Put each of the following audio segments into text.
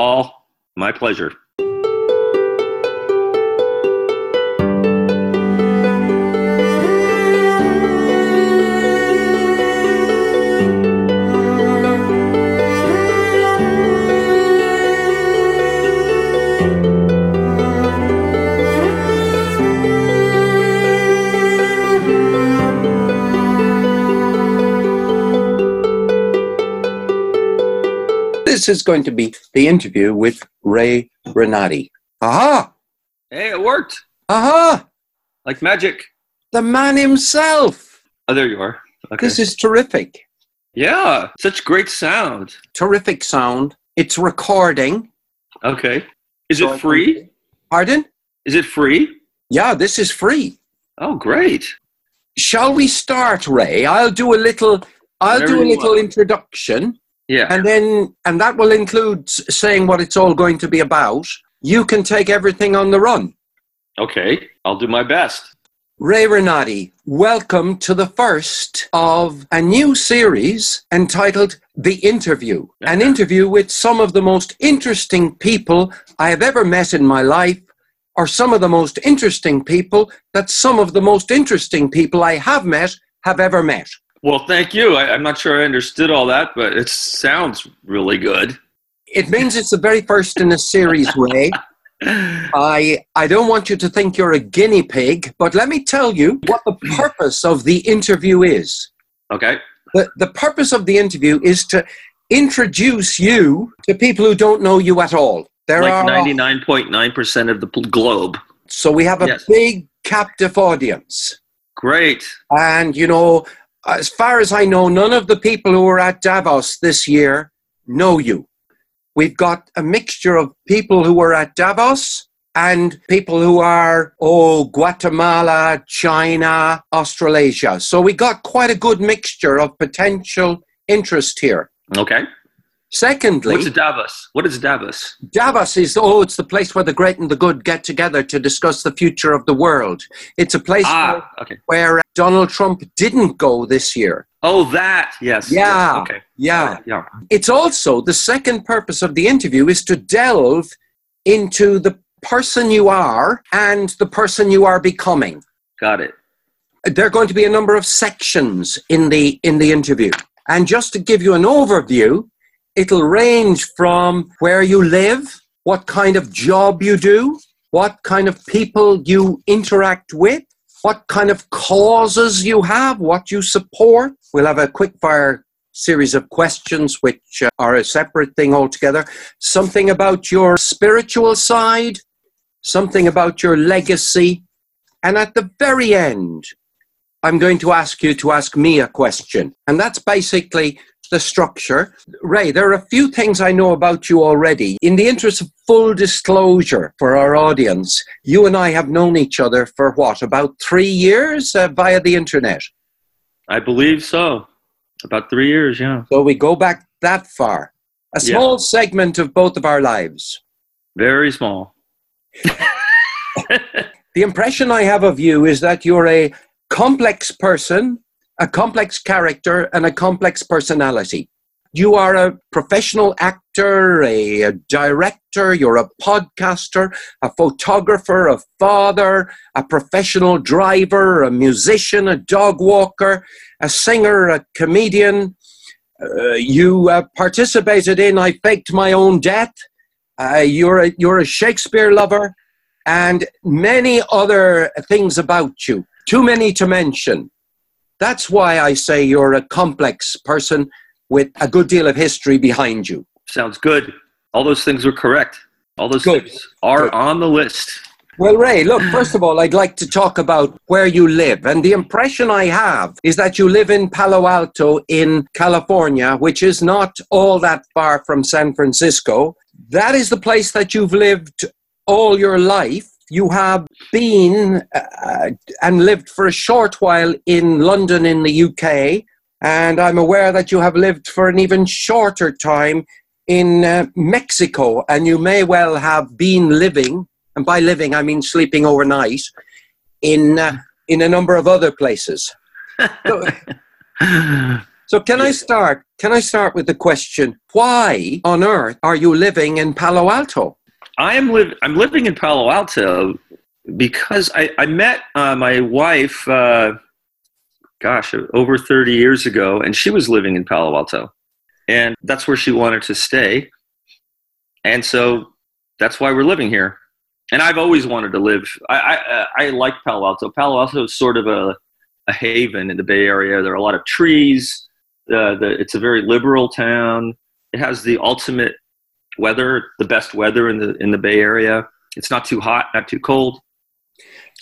Paul, my pleasure. This is going to be the interview with Ray Renati. Aha! Hey, it worked Aha! like magic. The man himself. Oh, there you are. Okay. This is terrific. yeah, such great sound. Terrific sound. It's recording. Okay. Is it free? Pardon? Is it free? Yeah, this is free. Oh, great. Shall we start, Ray? I'll do a little. I'll do a little introduction, Yeah. and then and that will include saying what it's all going to be about. You can take everything on the run. Okay. I'll do my best. Ray Renati, welcome to the first of a new series entitled The Interview. An interview with some of the most interesting people I have ever met in my life, or some of the most interesting people that some of the most interesting people I have met have ever met. Well, thank you. I, I'm not sure I understood all that, but it sounds really good. It means it's the very first in a series, Ray. I I don't want you to think you're a guinea pig, but let me tell you what the purpose of the interview is. Okay. the, the purpose of the interview is to introduce you to people who don't know you at all. There Like are 99.9% of the globe. so we have a Yes. big captive audience, Great. and you know, as far as I know, none of the people who were at Davos this year know you. We've got a mixture of people who were at Davos and people who are oh Guatemala, China, Australasia. So we got quite a good mixture of potential interest here. Okay. Secondly, What's Davos? What is Davos? Davos is oh, it's the place where the great and the good get together to discuss the future of the world. It's a place Ah, okay. where, where Donald Trump didn't go this year. Oh, that. Yes. Yeah. Yes. Okay. Yeah, Yeah. it's also the second purpose of the interview is to delve into the person you are and the person you are becoming. Got it. There are going to be a number of sections in the in the interview, and just to give you an overview, it'll range from where you live, what kind of job you do, what kind of people you interact with, what kind of causes you have, what you support. We'll have a quick fire series of questions which uh, are a separate thing altogether. Something about your spiritual side, something about your legacy, and at the very end, I'm going to ask you to ask me a question. And that's basically the structure. Ray, there are a few things I know about you already. In the interest of full disclosure for our audience, you and I have known each other for what, about three years uh, via the internet? I believe so. About three years, yeah. So we go back that far. A Yeah. small segment of both of our lives. Very small. The impression I have of you is that you're a complex person, a complex character, and a complex personality. You are a professional actor, a, a director, you're a podcaster, a photographer, a father, a professional driver, a musician, a dog walker, a singer, a comedian. Uh, you uh, participated in I Faked My Own Death. Uh, you're, a, you're a Shakespeare lover and many other things about you. Too many to mention. That's why I say you're a complex person with a good deal of history behind you. Sounds good. All those things were correct. All those Good. things are Good. on the list. Well, Ray, look, first of all, I'd like to talk about where you live. And the impression I have is that you live in Palo Alto in California, which is not all that far from San Francisco. That is the place that you've lived all your life. You have been uh, and lived for a short while in London in the UK. And I'm aware that you have lived for an even shorter time in uh, Mexico. And you may well have been living and by living I mean sleeping overnight in uh, in a number of other places. So, So can I start? Can I start with the question: Why on earth are you living in Palo Alto? I am live. I'm living in Palo Alto because I, I met uh, my wife. Uh, gosh, over 30 years ago, and she was living in Palo Alto, and that's where she wanted to stay, and so that's why we're living here. And I've always wanted to live. I I, I like Palo Alto. Palo Alto is sort of a a haven in the Bay Area. There are a lot of trees. Uh, the, it's a very liberal town. It has the ultimate weather, the best weather in the in the Bay Area. It's not too hot, not too cold.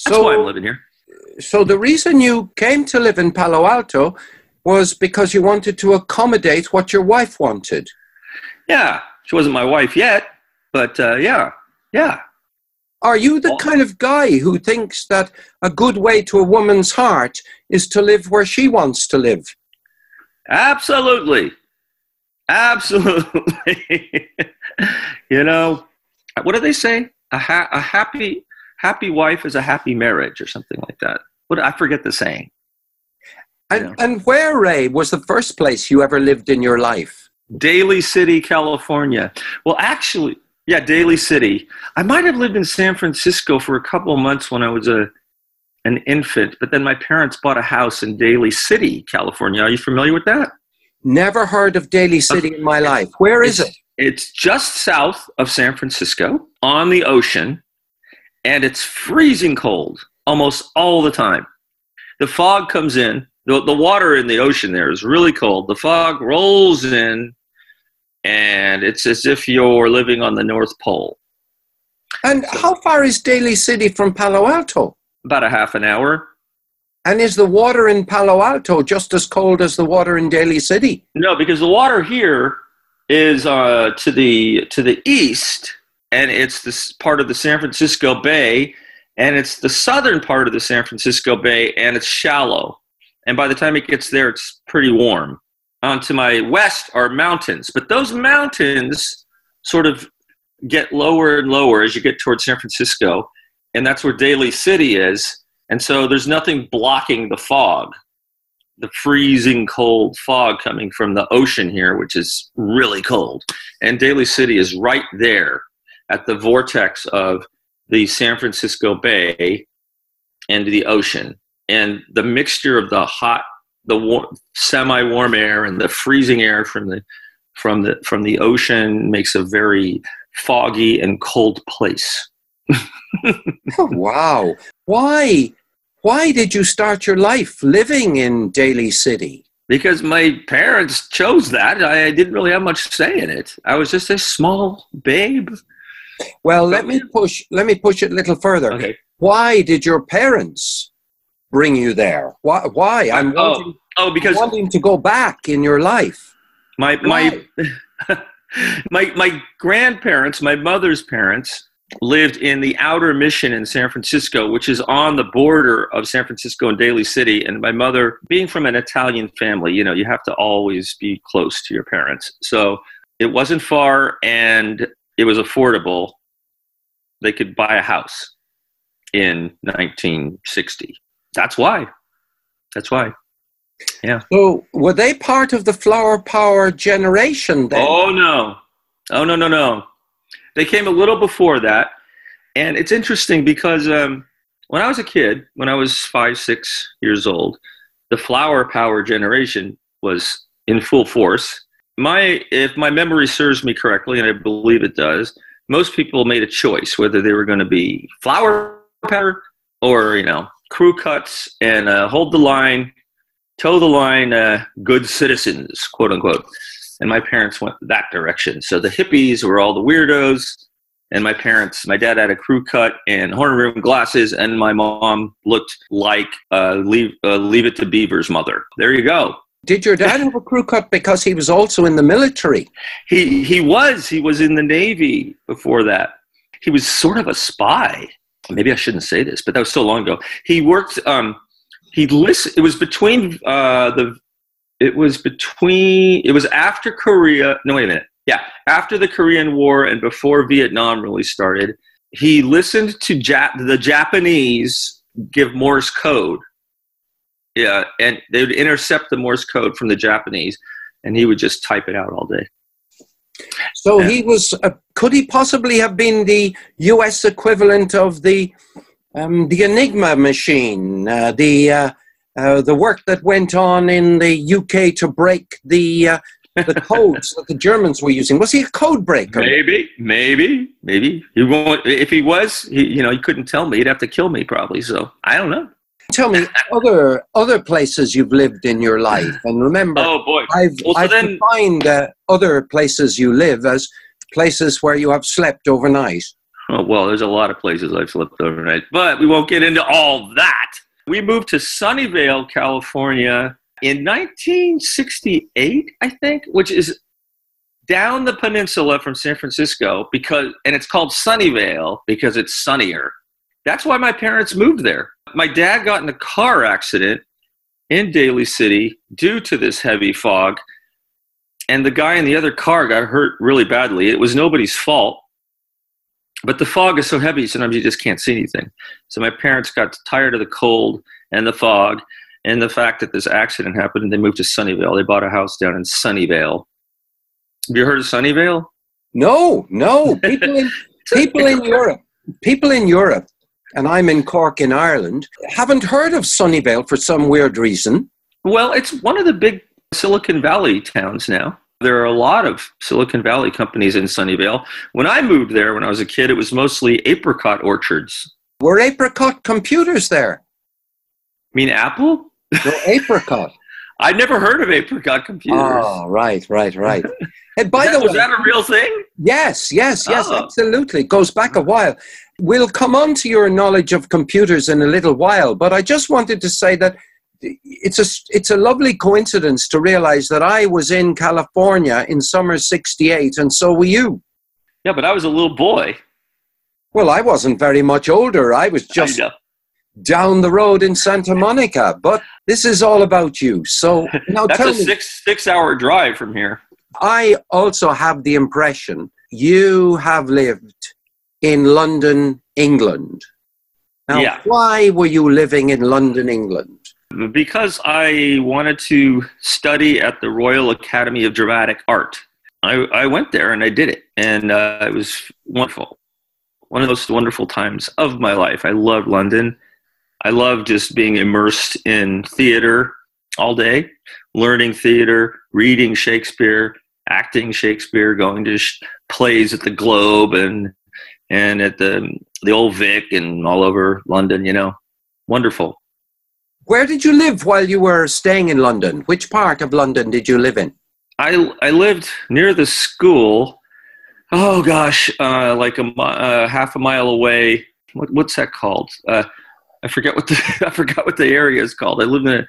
That's So- why I'm living here. So the reason you came to live in Palo Alto was because you wanted to accommodate what your wife wanted. Yeah, she wasn't my wife yet, but uh, yeah, yeah. Are you the kind of guy who thinks that a good way to a woman's heart is to live where she wants to live? Absolutely. Absolutely. you know, what do they say? A, ha- a happy happy wife is a happy marriage or something like that. What I forget the saying. And, Yeah. and where, Ray, was the first place you ever lived in your life? Daly City, California. Well, actually, yeah, Daly City. I might have lived in San Francisco for a couple of months when I was a an infant, but then my parents bought a house in Daly City, California. Are you familiar with that? Never heard of Daly City in my life. Where is It's- it? It's just south of San Francisco on the ocean, and it's freezing cold almost all the time. The fog comes in, the, the water in the ocean there is really cold. The fog rolls in, and it's as if you're living on the North Pole. And how far is Daly City from Palo Alto? About a half an hour. And is the water in Palo Alto just as cold as the water in Daly City? No, because the water here is uh, to the to the east, and it's this part of the San Francisco Bay, and it's the southern part of the San Francisco Bay, and it's shallow. And by the time it gets there, it's pretty warm. On to my west are mountains, but those mountains sort of get lower and lower as you get towards San Francisco, and that's where Daly City is. And so there's nothing blocking the fog the freezing cold fog coming from the ocean here, which is really cold. And Daly City is right there at the vortex of the San Francisco Bay and the ocean. And the mixture of the hot, the war, semi-warm air and the freezing air from the from the from the ocean makes a very foggy and cold place. Oh, wow. Why? Why did you start your life living in Daly City? because my parents chose that. I didn't really have much say in it. I was just a small babe. Well, let me push let me push it a little further. Okay. Why did your parents bring you there? Why why? I'm Oh, wanting, Oh, because wanting to go back in your life. my my my my grandparents, my mother's parents, lived in the outer mission in San Francisco, which is on the border of San Francisco and Daly City. And my mother, being from an Italian family, you know, you have to always be close to your parents. So it wasn't far and it was affordable. They could buy a house in 1960. That's why. That's why. Yeah. So were they part of the flower power generation then? Oh no, oh no, no, no. They came a little before that, and it's interesting because um, when I was a kid, when I was five, six years old, the flower power generation was in full force. My, if my memory serves me correctly, and I believe it does, most people made a choice whether they were going to be flower power or you know crew cuts and uh, hold the line, toe the line, uh, good citizens, quote unquote and my parents went that direction. So the hippies were all the weirdos, and my parents, my dad had a crew cut and horn rim glasses, and my mom looked like uh, leave uh, leave it to Beaver's mother. There you go. Did your dad have a crew cut because he was also in the military? He he was he was in the Navy before that. He was sort of a spy. Maybe I shouldn't say this, but that was so long ago. He worked. Um, he list. It was between uh, the. It was between. It was after Korea. No, wait a minute. Yeah, after the Korean War and before Vietnam really started. He listened to Jap- the Japanese give Morse code Yeah, and they would intercept the Morse code from the Japanese, and he would just type it out all day. So Yeah. he was. Uh, could he possibly have been the U.S. equivalent of the um, the Enigma machine? Uh, the uh, uh, the work that went on in the UK to break the uh, the codes that the Germans were using. Was he a code breaker? Maybe, maybe, maybe he won't. If he was, he, you know, he couldn't tell me. He'd have to kill me probably. So I don't know. Tell me other other places you've lived in your life, and remember, Oh boy. I've, Well, so I've then- defined uh, other places you live as places where you have slept overnight. Oh, well, there's a lot of places I've slept overnight, but we won't get into all that. We moved to Sunnyvale, California in 1968, I think, which is down the peninsula from San Francisco because and it's called Sunnyvale because it's sunnier. That's why my parents moved there. My dad got in a car accident in Daly City due to this heavy fog and the guy in the other car got hurt really badly. It was nobody's fault but the fog is so heavy sometimes you just can't see anything. So my parents got tired of the cold and the fog and the fact that this accident happened and they moved to sunnyvale. They bought a house down in sunnyvale. Have you heard of sunnyvale? No, no, people in people in Europe, people in Europe, and I'm in Cork in Ireland, haven't heard of Sunnyvale for some weird reason. well it's one of the big silicon valley towns now there are a lot of silicon valley companies in sunnyvale when i moved there when i was a kid it was mostly apricot orchards Were apricot computers there? i mean apple No, apricot. i'd never heard of apricot computers oh, right, right, right. And by that- the way, was that a real thing yes, yes, yes, Oh. absolutely. It goes back a while. We'll come on to your knowledge of computers in a little while, but I just wanted to say that it's a it's a lovely coincidence to realize that I was in California in summer '68, and so were you. yeah but i was a little boy Well, I wasn't very much older. I was just I down the road in Santa Monica. But this is all about you. So now That's tell a me, six six hour drive from here. I also have the impression you have lived in London, England. Now, Yeah. why were you living in London, England? Because I wanted to study at the Royal Academy of Dramatic Art. I, I went there and I did it, and uh, it was wonderful. One of the most wonderful times of my life. I love London. I love just being immersed in theater all day, learning theater, reading Shakespeare, acting Shakespeare, going to sh- plays at the Globe and and at the the Old Vic and all over London. You know, wonderful. Where did you live while you were staying in London? Which part of London did you live in? I I lived near the school. Oh gosh, uh, like a uh, half a mile away. What, what's that called? Uh, I forget what the I forgot what the area is called. I live in a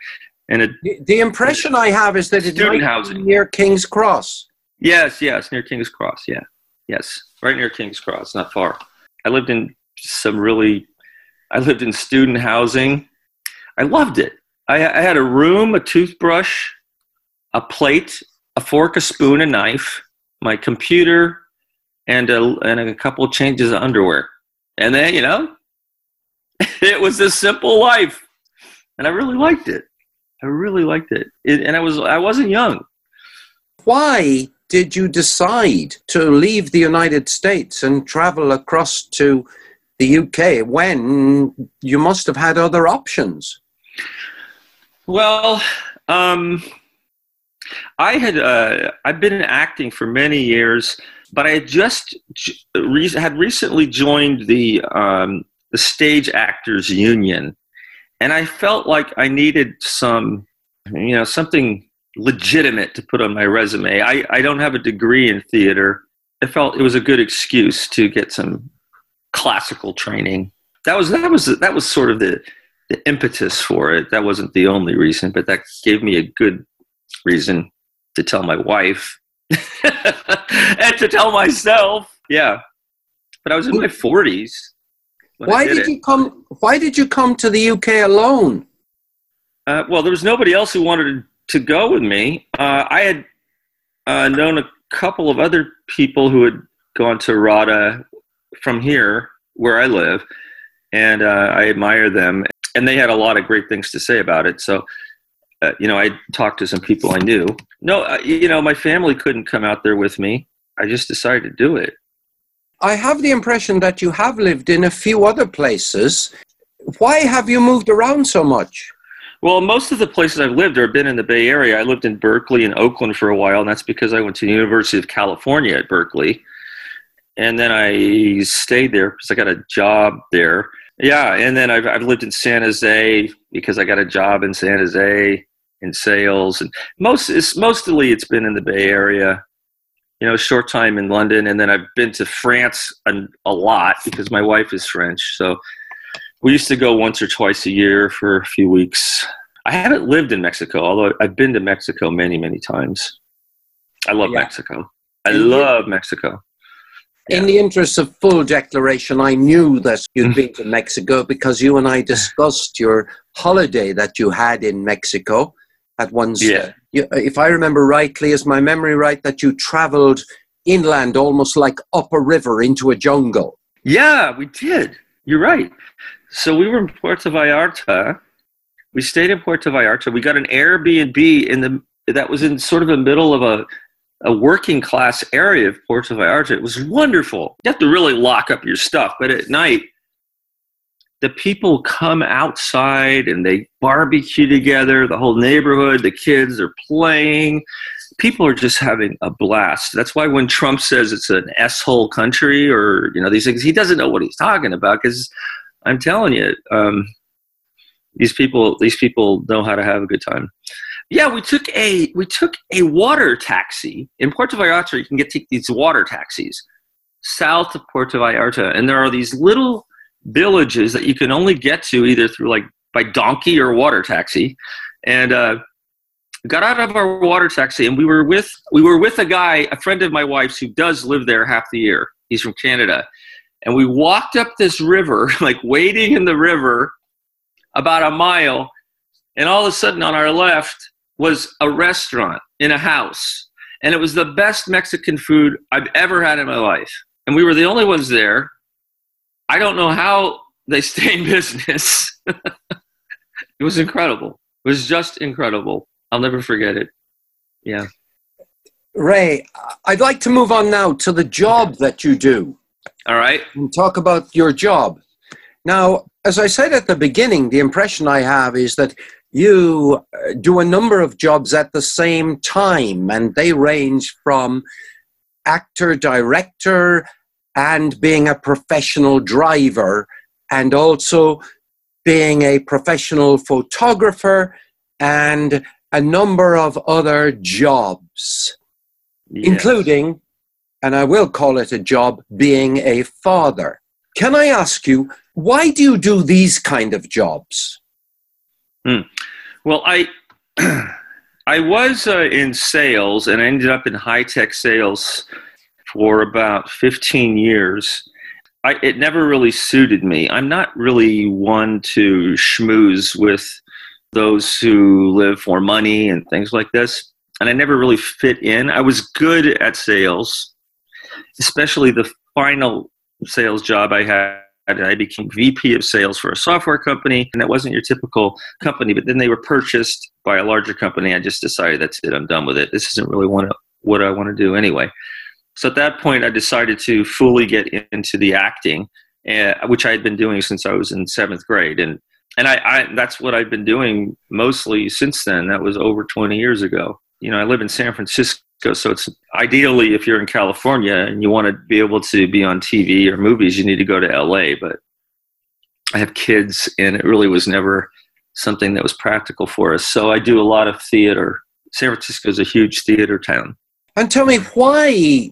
in a The, the impression I have is that it's Student housing. near King's Cross. yes yes near King's Cross. Yeah, yes, right near King's Cross, not far. I lived in some really. I lived in student housing. I loved it. I, I had a room, a toothbrush, a plate, a fork, a spoon, a knife, my computer, and a, and a couple changes of underwear. And then, you know, it was a simple life. And I really liked it. I really liked it. it. And I was I wasn't young. Why did you decide to leave the United States and travel across to the UK when you must have had other options? Well, um, I had uh, I've been in acting for many years, but I had just re- had recently joined the um, the Stage Actors Union, and I felt like I needed some, you know, something legitimate to put on my resume. I, I don't have a degree in theater. I felt it was a good excuse to get some classical training. That was that was that was sort of the the impetus for it. That wasn't the only reason, but that gave me a good reason to tell my wife and to tell myself. Yeah, but I was in my forties. Why did, you come? Why did you come to the UK alone? Uh, well, there was nobody else who wanted to go with me. Uh, I had uh, known a couple of other people who had gone to RADA from here, where I live, and uh, I admire them. And they had a lot of great things to say about it. So, uh, you know, I talked to some people I knew. No, uh, you know, my family couldn't come out there with me. I just decided to do it. I have the impression that you have lived in a few other places. Why have you moved around so much? Well, most of the places I've lived have been in the Bay Area. I lived in Berkeley and Oakland for a while, and that's because I went to the University of California at Berkeley. And then I stayed there because I got a job there. Yeah, and then I've, I've lived in San Jose because I got a job in San Jose in sales, and most it's mostly it's been in the Bay Area. You know, short time in London, and then I've been to France a, a lot because my wife is French. So we used to go once or twice a year for a few weeks. I haven't lived in Mexico, although I've been to Mexico many, many times. I love yeah. Mexico. I love Mexico. In the interest of full declaration, I knew that you'd been to Mexico because you and I discussed your holiday that you had in Mexico at once. Yeah. You, if I remember rightly, is my memory right, that you traveled inland almost like up a river into a jungle? Yeah, we did. You're right. So we were in Puerto Vallarta. We stayed in Puerto Vallarta. We got an Airbnb in the that was in sort of the middle of a a working class area of Puerto Vallarta. It was wonderful. You have to really lock up your stuff, but at night, the people come outside and they barbecue together. The whole neighborhood, the kids are playing. People are just having a blast. That's why when Trump says it's an s-hole country or you know these things, he doesn't know what he's talking about because I'm telling you, um, these people these people know how to have a good time. Yeah, we took a we took a water taxi in Puerto Vallarta. You can get take these water taxis south of Puerto Vallarta, and there are these little villages that you can only get to either through like by donkey or water taxi. And uh, got out of our water taxi, and we were with we were with a guy, a friend of my wife's, who does live there half the year. He's from Canada, and we walked up this river, like wading in the river, about a mile, and all of a sudden on our left was a restaurant in a house. And it was the best Mexican food I've ever had in my life. And we were the only ones there. I don't know how they stay in business. it was incredible. It was just incredible. I'll never forget it. Yeah. Ray, I'd like to move on now to the job that you do. All right. And talk about your job. Now, as I said at the beginning, the impression I have is that you uh, do a number of jobs at the same time, and they range from actor, director, and being a professional driver, and also being a professional photographer, and a number of other jobs, yes. including, and I will call it a job, being a father. Can I ask you, why do you do these kind of jobs? Hmm. Well, I I was uh, in sales and I ended up in high tech sales for about 15 years. I, it never really suited me. I'm not really one to schmooze with those who live for money and things like this. And I never really fit in. I was good at sales, especially the final sales job I had I became VP of sales for a software company, and that wasn't your typical company. But then they were purchased by a larger company. I just decided that's it. I'm done with it. This isn't really what what I want to do anyway. So at that point, I decided to fully get into the acting, uh, which I had been doing since I was in seventh grade, and and I, I that's what I've been doing mostly since then. That was over 20 years ago. You know, I live in San Francisco so it's ideally if you're in California and you want to be able to be on TV or movies, you need to go to LA. But I have kids, and it really was never something that was practical for us. So I do a lot of theater. San Francisco is a huge theater town. And tell me, why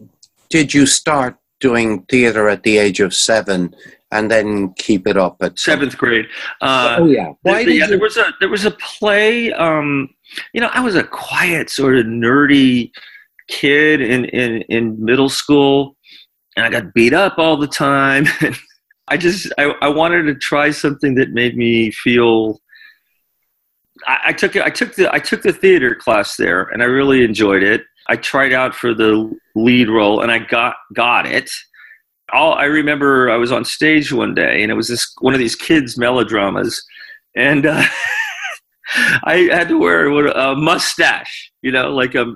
did you start doing theater at the age of seven and then keep it up at seventh grade? Uh, oh yeah, why the, yeah, you... there was a there was a play. Um, you know, I was a quiet, sort of nerdy kid in, in, in middle school and I got beat up all the time. I just I, I wanted to try something that made me feel I, I took I took the I took the theater class there and I really enjoyed it. I tried out for the lead role and I got got it. All I remember I was on stage one day and it was this one of these kids melodramas and uh, I had to wear a mustache, you know, like a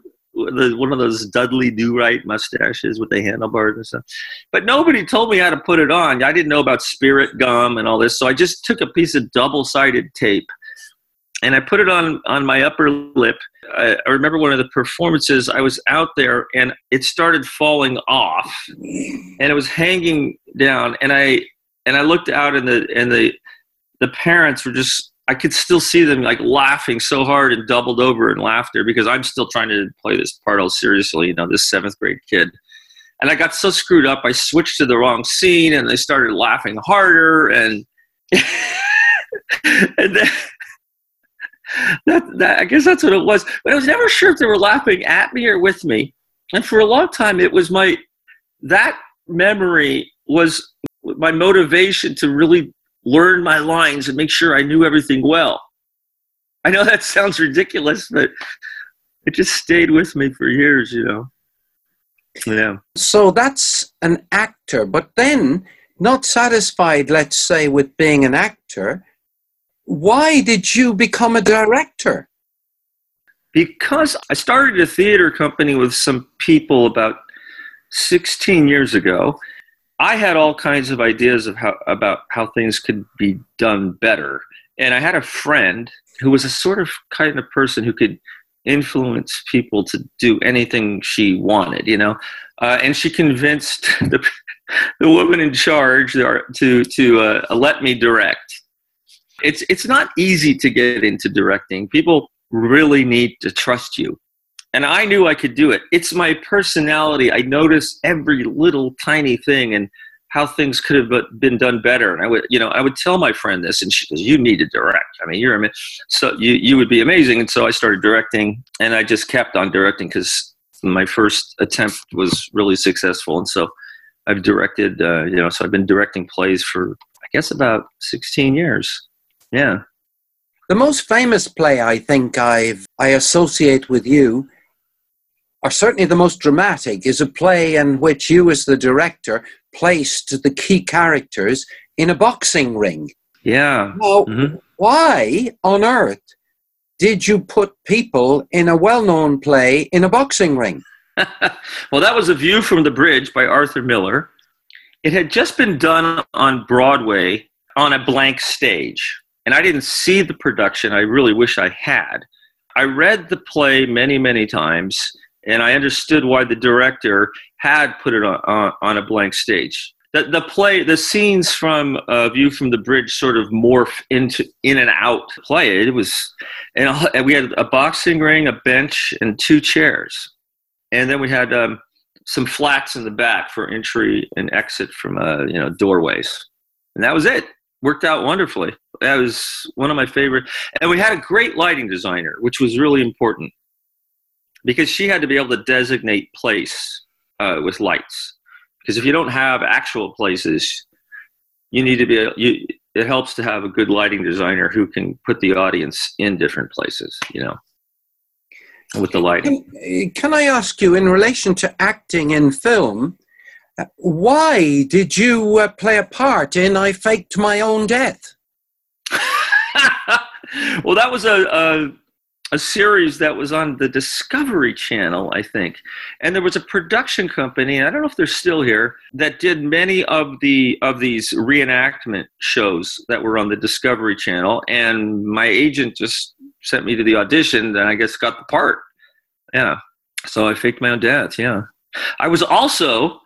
one of those Dudley Do Right mustaches with the handlebars and stuff. But nobody told me how to put it on. I didn't know about spirit gum and all this, so I just took a piece of double sided tape and I put it on on my upper lip. I, I, remember one of the performances. I was out there, and it started falling off, and it was hanging down. And I and I looked out, and the and the the parents were just. I could still see them like laughing so hard and doubled over in laughter because I'm still trying to play this part all seriously. You know, this seventh grade kid. And I got so screwed up, I switched to the wrong scene, and they started laughing harder, and and then that, that I guess that's what it was. But I was never sure if they were laughing at me or with me. And for a long time, it was my that memory was my motivation to really learn my lines and make sure I knew everything well. I know that sounds ridiculous, but it just stayed with me for years, you know. Yeah. So that's an actor, but then not satisfied, let's say, with being an actor, why did you become a director? Because I started a theater company with some people about 16 years ago. I had all kinds of ideas of how about how things could be done better. And I had a friend who was a sort of kind of person who could influence people to do anything she wanted, you know. Uh, and she convinced the the woman in charge to to uh, let me direct it's it's not easy to get into directing. People really need to trust you. And I knew I could do it. It's my personality. I notice every little tiny thing and how things could have been done better. And I would, you know, I would tell my friend this, and she goes, "You need to direct. I mean, you're so you you would be amazing." And so I started directing, and I just kept on directing because my first attempt was really successful, and so I've directed, uh, you know, so I've been directing plays for I guess about 16 years. Yeah. The most famous play I think I've I associate with you, or certainly the most dramatic, is a play in which you, as the director, placed the key characters in a boxing ring. Yeah. Now, mm-hmm. why on earth did you put people in a well-known play in a boxing ring? well, that was A View from the Bridge by Arthur Miller. It had just been done on Broadway on a blank stage and I didn't see the production. I really wish I had. I read the play many, many times, and I understood why the director had put it on, on, a blank stage. The, the play, the scenes from uh, View from the Bridge sort of morph into in and out play. It was, and we had a boxing ring, a bench, and two chairs, and then we had um, some flats in the back for entry and exit from uh, you know doorways, and that was it worked out wonderfully. That was one of my favorite. And we had a great lighting designer, which was really important because she had to be able to designate place uh, with lights. Because if you don't have actual places, you need to be. You, it helps to have a good lighting designer who can put the audience in different places. You know, with the lighting. Can, can I ask you, in relation to acting in film? why did you uh, play a part in I Faked My Own Death? well, that was a, a, series that was on the Discovery Channel, I think, and there was a production company. I don't know if they're still here that did many of the of these reenactment shows that were on the Discovery Channel. And my agent just sent me to the audition, and I guess got the part. Yeah, so I faked my own death. Yeah, I was also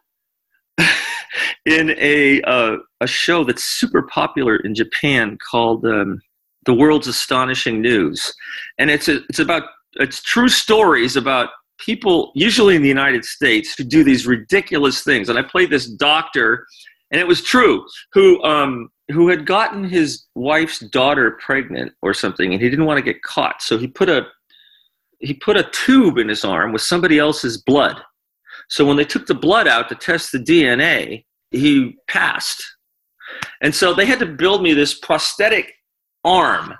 in a uh, a show that's super popular in Japan called um, "The World's Astonishing News," and it's a, it's about it's true stories about people, usually in the United States, who do these ridiculous things. And I played this doctor, and it was true, who um, who had gotten his wife's daughter pregnant or something, and he didn't want to get caught, so he put a he put a tube in his arm with somebody else's blood so when they took the blood out to test the DNA, he passed. And so they had to build me this prosthetic arm.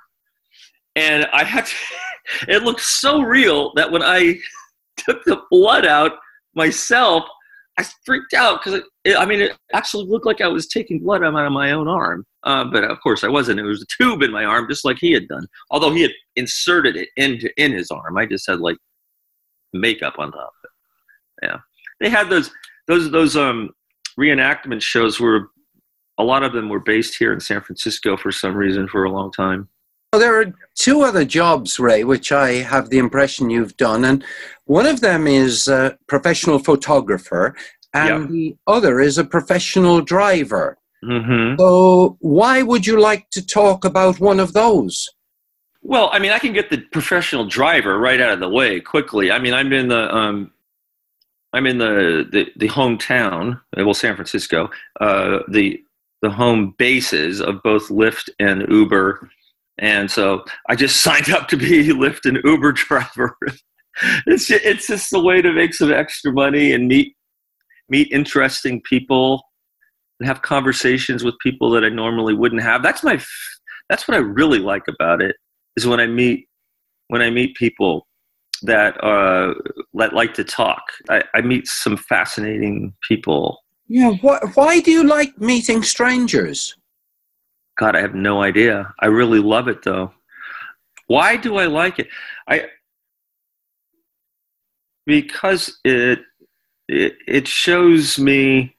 And I had to, it looked so real that when I took the blood out myself, I freaked out because I mean, it actually looked like I was taking blood out of my own arm. Uh, but of course, I wasn't. It was a tube in my arm, just like he had done. Although he had inserted it into in his arm, I just had like makeup on top. Yeah, they had those those those um reenactment shows were a lot of them were based here in San Francisco for some reason for a long time. Well, there are two other jobs, Ray, which I have the impression you've done, and one of them is a professional photographer, and Yeah. the other is a professional driver. Mm-hmm. So, why would you like to talk about one of those? Well, I mean, I can get the professional driver right out of the way quickly. I mean, I'm in the um, I'm in the the, the hometown, well, San Francisco, uh, the the home bases of both Lyft and Uber, and so I just signed up to be Lyft and Uber driver. it's ju- it's just a way to make some extra money and meet meet interesting people and have conversations with people that I normally wouldn't have. That's my that's what I really like about it is when I meet when I meet people that uh, that like to talk. I, I meet some fascinating people. Yeah, why, why do you like meeting strangers? God, I have no idea. I really love it though. Why do I like it? I because it it, it shows me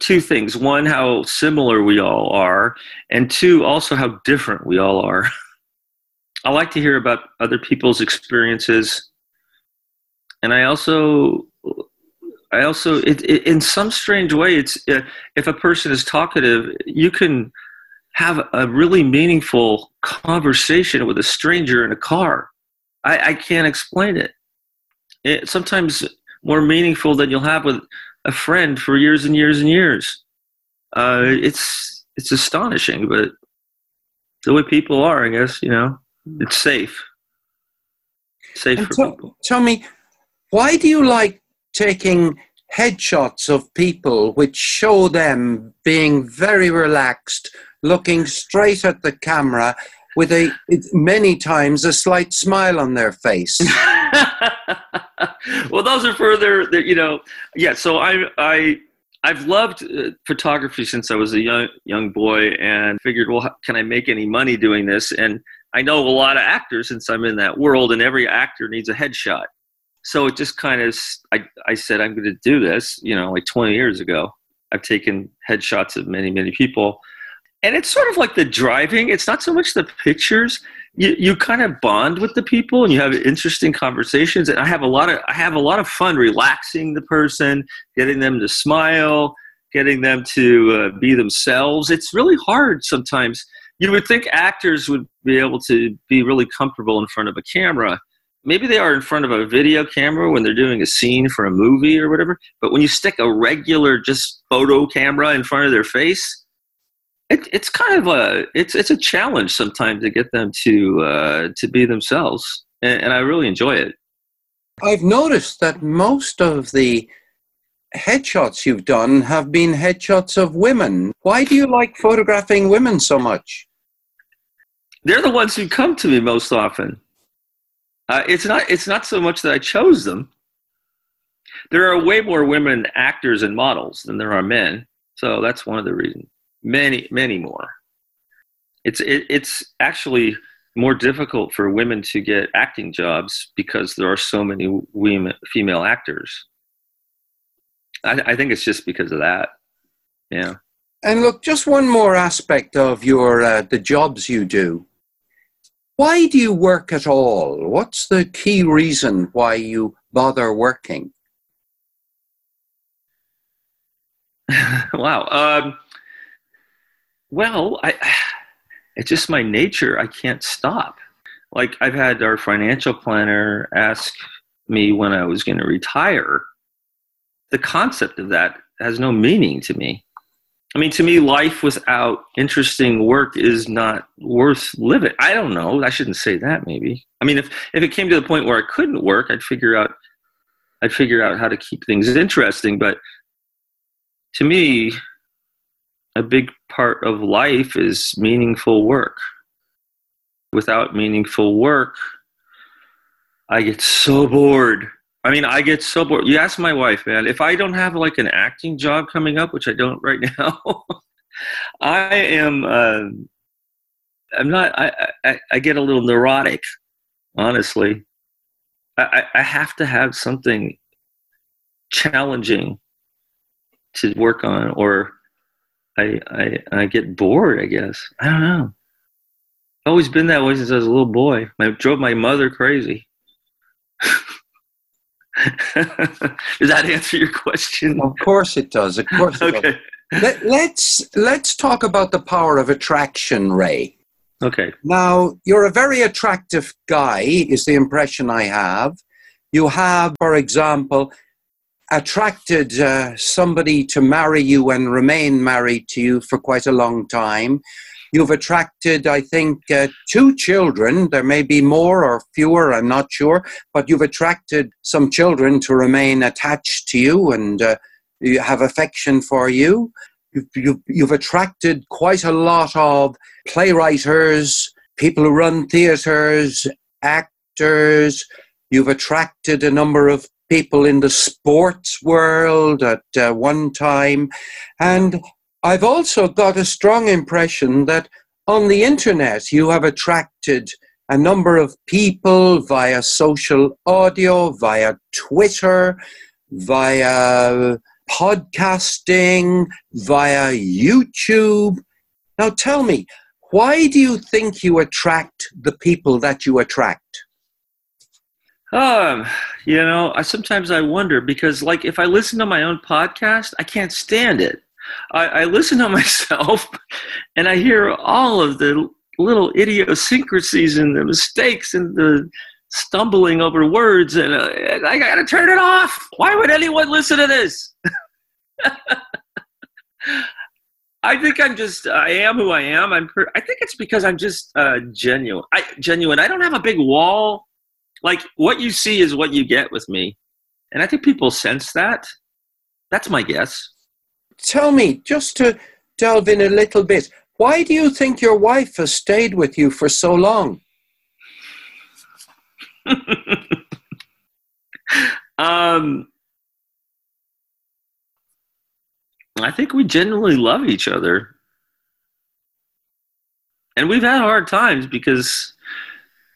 two things. One, how similar we all are, and two, also how different we all are. I like to hear about other people's experiences, and I also, I also, it, it, in some strange way, it's uh, if a person is talkative, you can have a really meaningful conversation with a stranger in a car. I, I can't explain it. it. Sometimes more meaningful than you'll have with a friend for years and years and years. Uh, it's it's astonishing, but the way people are, I guess you know, it's safe. Safe And for tell, people. tell me, why do you like taking headshots of people which show them being very relaxed, looking straight at the camera with a many times a slight smile on their face? well, those are further, you know, yeah. So I, I, I've loved uh, photography since I was a young young boy, and figured, well, how, can I make any money doing this? And I know a lot of actors since I'm in that world, and every actor needs a headshot. So it just kind of, I, I said, I'm going to do this. You know, like 20 years ago, I've taken headshots of many, many people, and it's sort of like the driving. It's not so much the pictures you, you kind of bond with the people and you have interesting conversations and i have a lot of i have a lot of fun relaxing the person getting them to smile getting them to uh, be themselves it's really hard sometimes you would think actors would be able to be really comfortable in front of a camera maybe they are in front of a video camera when they're doing a scene for a movie or whatever but when you stick a regular just photo camera in front of their face it, it's kind of a it's it's a challenge sometimes to get them to uh, to be themselves, and, and I really enjoy it. I've noticed that most of the headshots you've done have been headshots of women. Why do you like photographing women so much? They're the ones who come to me most often. Uh, it's not it's not so much that I chose them. There are way more women actors and models than there are men, so that's one of the reasons. Many many more. It's it, it's actually more difficult for women to get acting jobs because there are so many women female actors. I, I think it's just because of that. Yeah. And look, just one more aspect of your uh, the jobs you do. Why do you work at all? What's the key reason why you bother working? wow. Um, well, I, it's just my nature. I can't stop. Like I've had our financial planner ask me when I was going to retire. The concept of that has no meaning to me. I mean, to me, life without interesting work is not worth living. I don't know. I shouldn't say that. Maybe. I mean, if if it came to the point where I couldn't work, I'd figure out, I'd figure out how to keep things interesting. But to me, a big part of life is meaningful work. Without meaningful work, I get so bored. I mean, I get so bored. You ask my wife, man, if I don't have like an acting job coming up, which I don't right now, I am. Uh, I'm not. I, I, I get a little neurotic, honestly. I, I have to have something challenging to work on, or I, I I get bored. I guess I don't know. I've always been that way since I was a little boy. I drove my mother crazy. does that answer your question? Of course it does. Of course. It okay. Does. Let, let's let's talk about the power of attraction, Ray. Okay. Now, you're a very attractive guy, is the impression I have. You have, for example, attracted uh, somebody to marry you and remain married to you for quite a long time. You've attracted, I think, uh, two children. There may be more or fewer, I'm not sure, but you've attracted some children to remain attached to you and uh, you have affection for you. You've, you've, you've attracted quite a lot of playwriters, people who run theatres, actors. You've attracted a number of people in the sports world at uh, one time. And I've also got a strong impression that on the internet you have attracted a number of people via social audio, via Twitter, via podcasting, via YouTube. Now tell me, why do you think you attract the people that you attract? Um, you know, I sometimes I wonder because like if I listen to my own podcast, I can't stand it. I, I listen to myself and I hear all of the little idiosyncrasies and the mistakes and the stumbling over words and, uh, I gotta turn it off. Why would anyone listen to this? I think I'm just I am who I am. I'm per- I think it's because I'm just uh, genuine. I genuine. I don't have a big wall. Like what you see is what you get with me, and I think people sense that. That's my guess. Tell me, just to delve in a little bit, why do you think your wife has stayed with you for so long? um, I think we genuinely love each other. And we've had hard times because,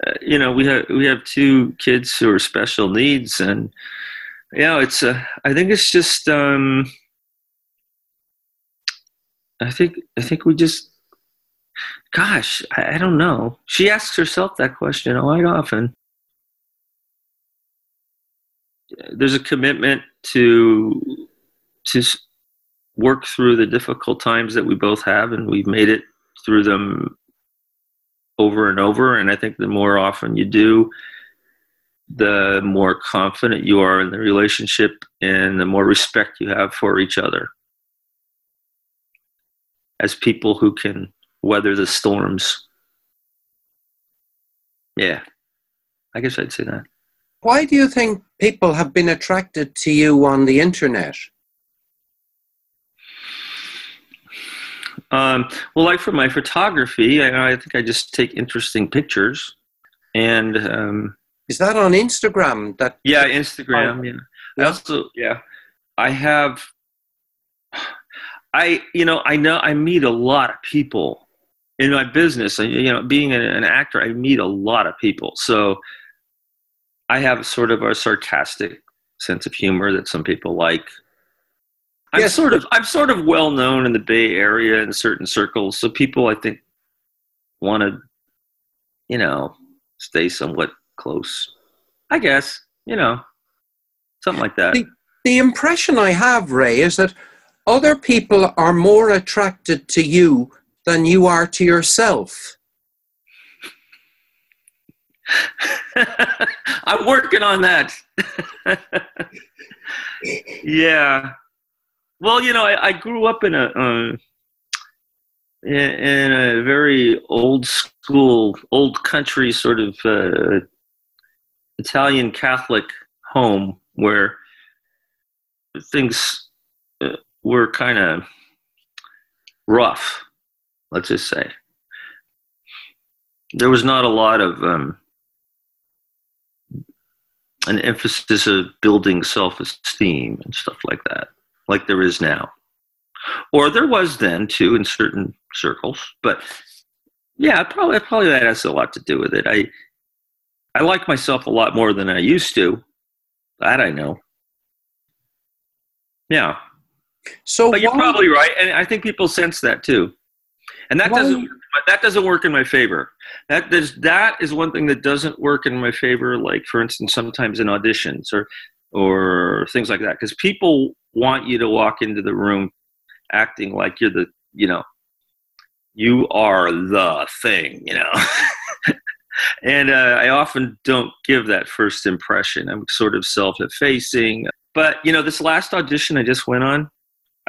uh, you know, we have we have two kids who are special needs, and you know, it's. Uh, I think it's just. Um, I think I think we just. Gosh, I, I don't know. She asks herself that question quite often. There's a commitment to to work through the difficult times that we both have, and we've made it through them over and over. And I think the more often you do, the more confident you are in the relationship and the more respect you have for each other as people who can weather the storms. Yeah, I guess I'd say that. Why do you think people have been attracted to you on the internet? Um, well, like for my photography, I, I, think I just take interesting pictures, and um, is that on Instagram? That yeah, Instagram. Yeah. yeah. I also yeah, I have. I you know I know I meet a lot of people in my business. You know, being an actor, I meet a lot of people. So I have sort of a sarcastic sense of humor that some people like. I'm yes. sort of I'm sort of well known in the Bay Area in certain circles, so people I think want to, you know, stay somewhat close. I guess you know, something like that. The, the impression I have, Ray, is that other people are more attracted to you than you are to yourself. I'm working on that. yeah, well, you know, I, I grew up in a uh, in, a very old school, old country sort of uh, Italian Catholic home where things were kind of rough. Let's just say there was not a lot of um, an emphasis of building self-esteem and stuff like that, like there is now, or there was then too in certain circles. But yeah, probably probably that has a lot to do with it. I I like myself a lot more than I used to. That I know. Yeah. So, but you're probably right, and I think people sense that too. And that Why- doesn't that doesn't work in my favor. That does that is one thing that doesn't work in my favor. Like for instance, sometimes in auditions or or things like that, because people want you to walk into the room acting like you're the you know you are the thing, you know. and uh, I often don't give that first impression. I'm sort of self-effacing. But you know, this last audition I just went on,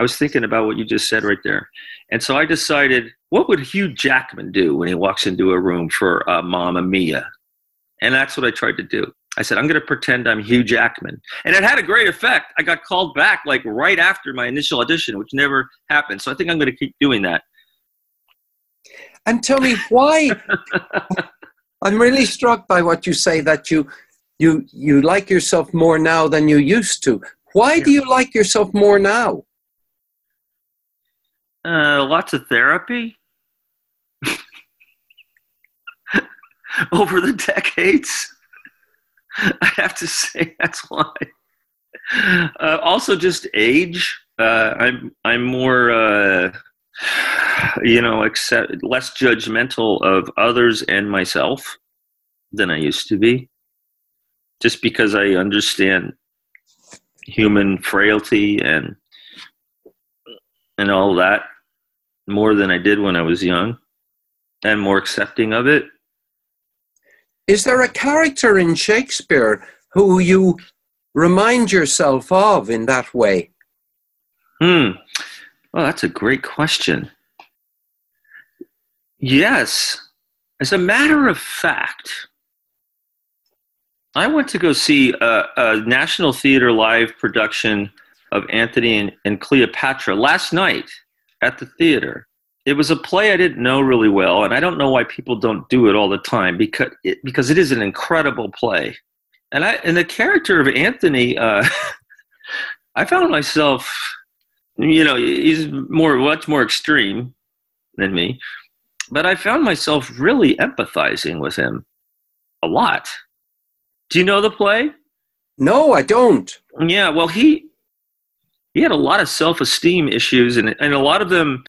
I was thinking about what you just said right there. And so I decided, what would Hugh Jackman do when he walks into a room for uh, Mamma Mia? And that's what I tried to do. I said, I'm going to pretend I'm Hugh Jackman. And it had a great effect. I got called back like right after my initial audition, which never happened. So I think I'm going to keep doing that. And tell me why. I'm really struck by what you say that you you you like yourself more now than you used to. Why do you like yourself more now? Uh, lots of therapy over the decades. I have to say that's why. Uh, also, just age. Uh, I'm I'm more uh, you know accept less judgmental of others and myself than I used to be. Just because I understand human frailty and and all that more than I did when I was young and more accepting of it. Is there a character in Shakespeare who you remind yourself of in that way? Hmm. Well, that's a great question. Yes. As a matter of fact, I went to go see a, a National Theater live production of Antony and, and Cleopatra last night at the theater. It was a play I didn't know really well, and I don't know why people don't do it all the time because it, because it is an incredible play. And I and the character of Antony, uh, I found myself, you know, he's more much more extreme than me, but I found myself really empathizing with him a lot. Do you know the play? No, I don't. Yeah, well, he he had a lot of self-esteem issues, and and a lot of them,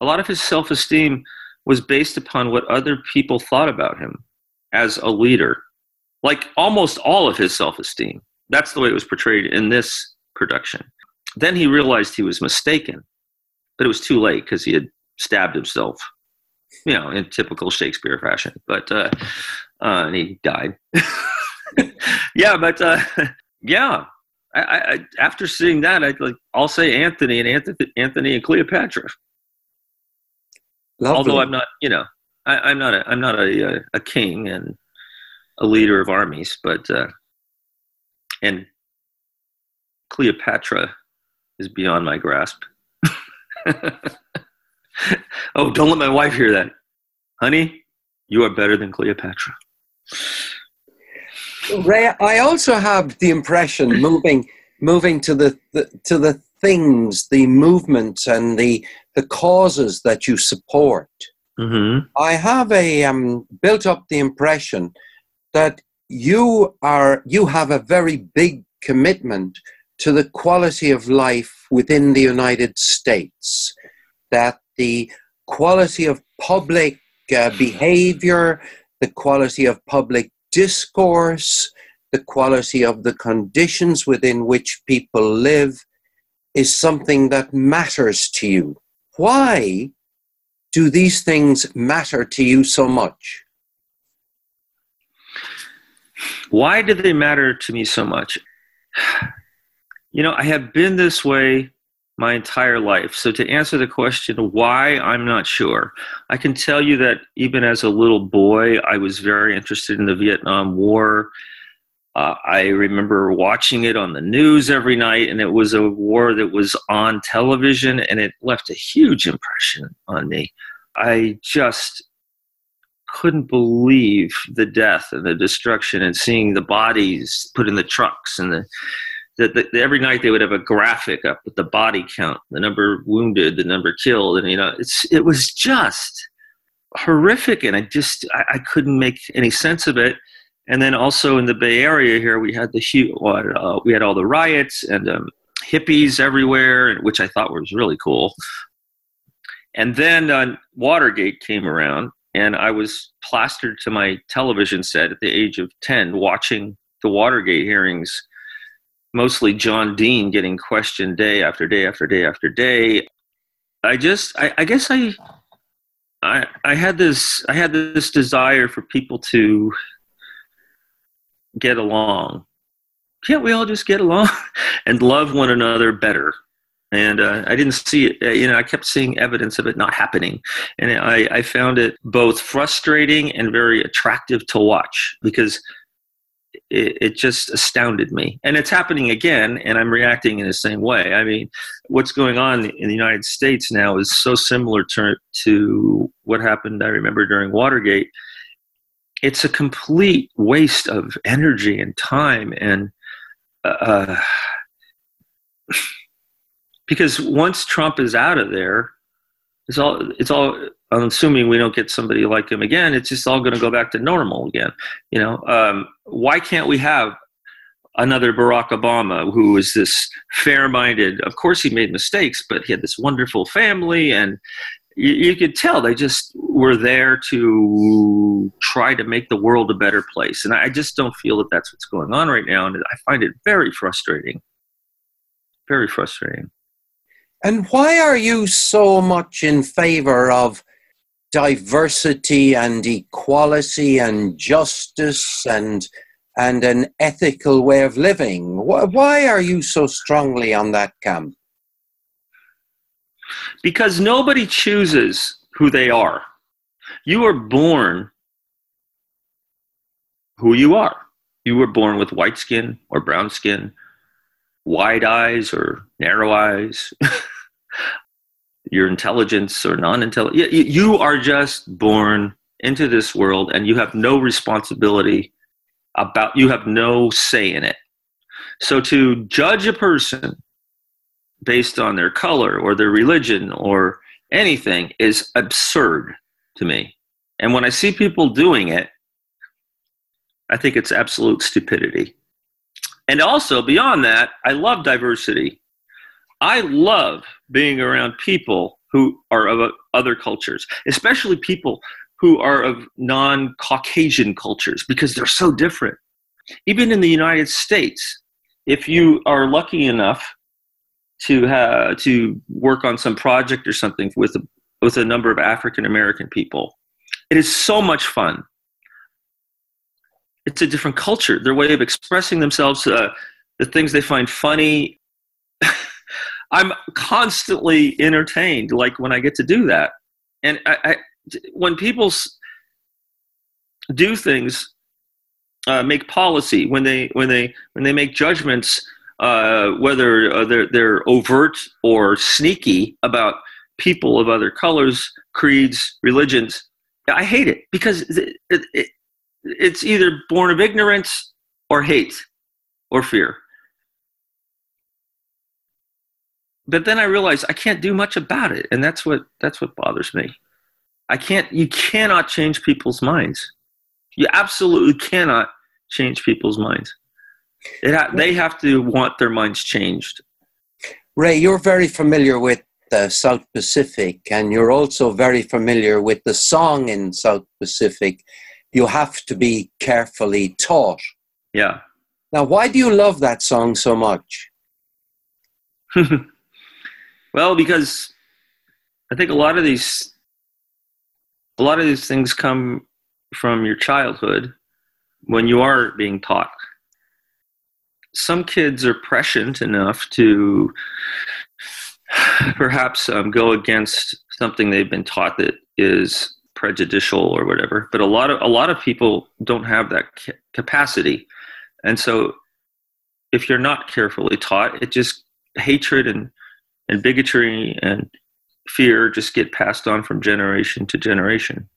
a lot of his self-esteem was based upon what other people thought about him as a leader. Like almost all of his self-esteem. That's the way it was portrayed in this production. Then he realized he was mistaken, but it was too late because he had stabbed himself, you know, in typical Shakespeare fashion. But uh, uh, and he died. yeah, but uh, yeah, I, I, after seeing that, I like I'll say Antony and Antony, Antony and Cleopatra. Lovely. Although I'm not, you know, I, I'm not a I'm not a, a a king and a leader of armies, but uh, and Cleopatra is beyond my grasp. oh, don't let my wife hear that, honey. You are better than Cleopatra. Ray, I also have the impression moving moving to the, the to the things, the movements and the the causes that you support. Mm-hmm. I have a um, built up the impression that you are you have a very big commitment to the quality of life within the United States. That the quality of public uh, behavior, the quality of public discourse, the quality of the conditions within which people live is something that matters to you. Why do these things matter to you so much? Why do they matter to me so much? You know, I have been this way my entire life. So, to answer the question why, I'm not sure. I can tell you that even as a little boy, I was very interested in the Vietnam War. Uh, I remember watching it on the news every night, and it was a war that was on television, and it left a huge impression on me. I just couldn't believe the death and the destruction and seeing the bodies put in the trucks and the that the, every night they would have a graphic up with the body count, the number wounded, the number killed, and you know, it's it was just horrific, and I just I, I couldn't make any sense of it. And then also in the Bay Area here, we had the uh, we had all the riots and um, hippies everywhere, which I thought was really cool. And then uh, Watergate came around, and I was plastered to my television set at the age of 10 watching the Watergate hearings, mostly John Dean getting questioned day after day after day after day. I just, I, I guess I, I, I had this, I had this desire for people to get along. Can't we all just get along and love one another better? and uh, I didn't see it. You know, I kept seeing evidence of it not happening, and I, I found it both frustrating and very attractive to watch because it, it, just astounded me. And it's happening again, and I'm reacting in the same way. I mean, what's going on in the United States now is so similar to, to what happened. I remember during Watergate. It's a complete waste of energy and time and. Uh, because once Trump is out of there, it's all it's all. I'm assuming we don't get somebody like him again. It's just all going to go back to normal again. You know, um, why can't we have another Barack Obama who is this fair-minded? Of course, he made mistakes, but he had this wonderful family, and you, you could tell they just were there to try to make the world a better place. And I just don't feel that that's what's going on right now, and I find it very frustrating. Very frustrating. And why are you so much in favor of diversity and equality and justice and and an ethical way of living? Why are you so strongly on that camp? Because nobody chooses who they are. You are born who you are. You were born with white skin or brown skin, wide eyes or narrow eyes. your intelligence or non-intelligent. You are just born into this world, and you have no responsibility about. You have no say in it. So to judge a person based on their color or their religion or anything is absurd to me. And when I see people doing it, I think it's absolute stupidity. And also, beyond that, I love diversity. I love being around people who are of other cultures, especially people who are of non Caucasian cultures, because they're so different. Even in the United States, if you are lucky enough to have, to work on some project or something with a, with a number of African American people, it is so much fun. It's a different culture, their way of expressing themselves, uh, the things they find funny. I'm constantly entertained, like when I get to do that. And I, I when people do things, uh, make policy, when they when they when they make judgments, uh, whether uh, they're they're overt or sneaky about people of other colors, creeds, religions, I hate it because it, it, it, it's either born of ignorance or hate or fear. But then I realized I can't do much about it, and that's what that's what bothers me. I can't. You cannot change people's minds. You absolutely cannot change people's minds. Ha- they have to want their minds changed. Ray, you're very familiar with the South Pacific, and you're also very familiar with the song in South Pacific. You have to be carefully taught. Yeah. Now, why do you love that song so much? Well, because I think a lot of these a lot of these things come from your childhood when you are being taught. Some kids are prescient enough to perhaps um, go against something they've been taught that is prejudicial or whatever. But a lot of a lot of people don't have that ca- capacity, and so if you're not carefully taught, it just hatred and and bigotry and fear just get passed on from generation to generation.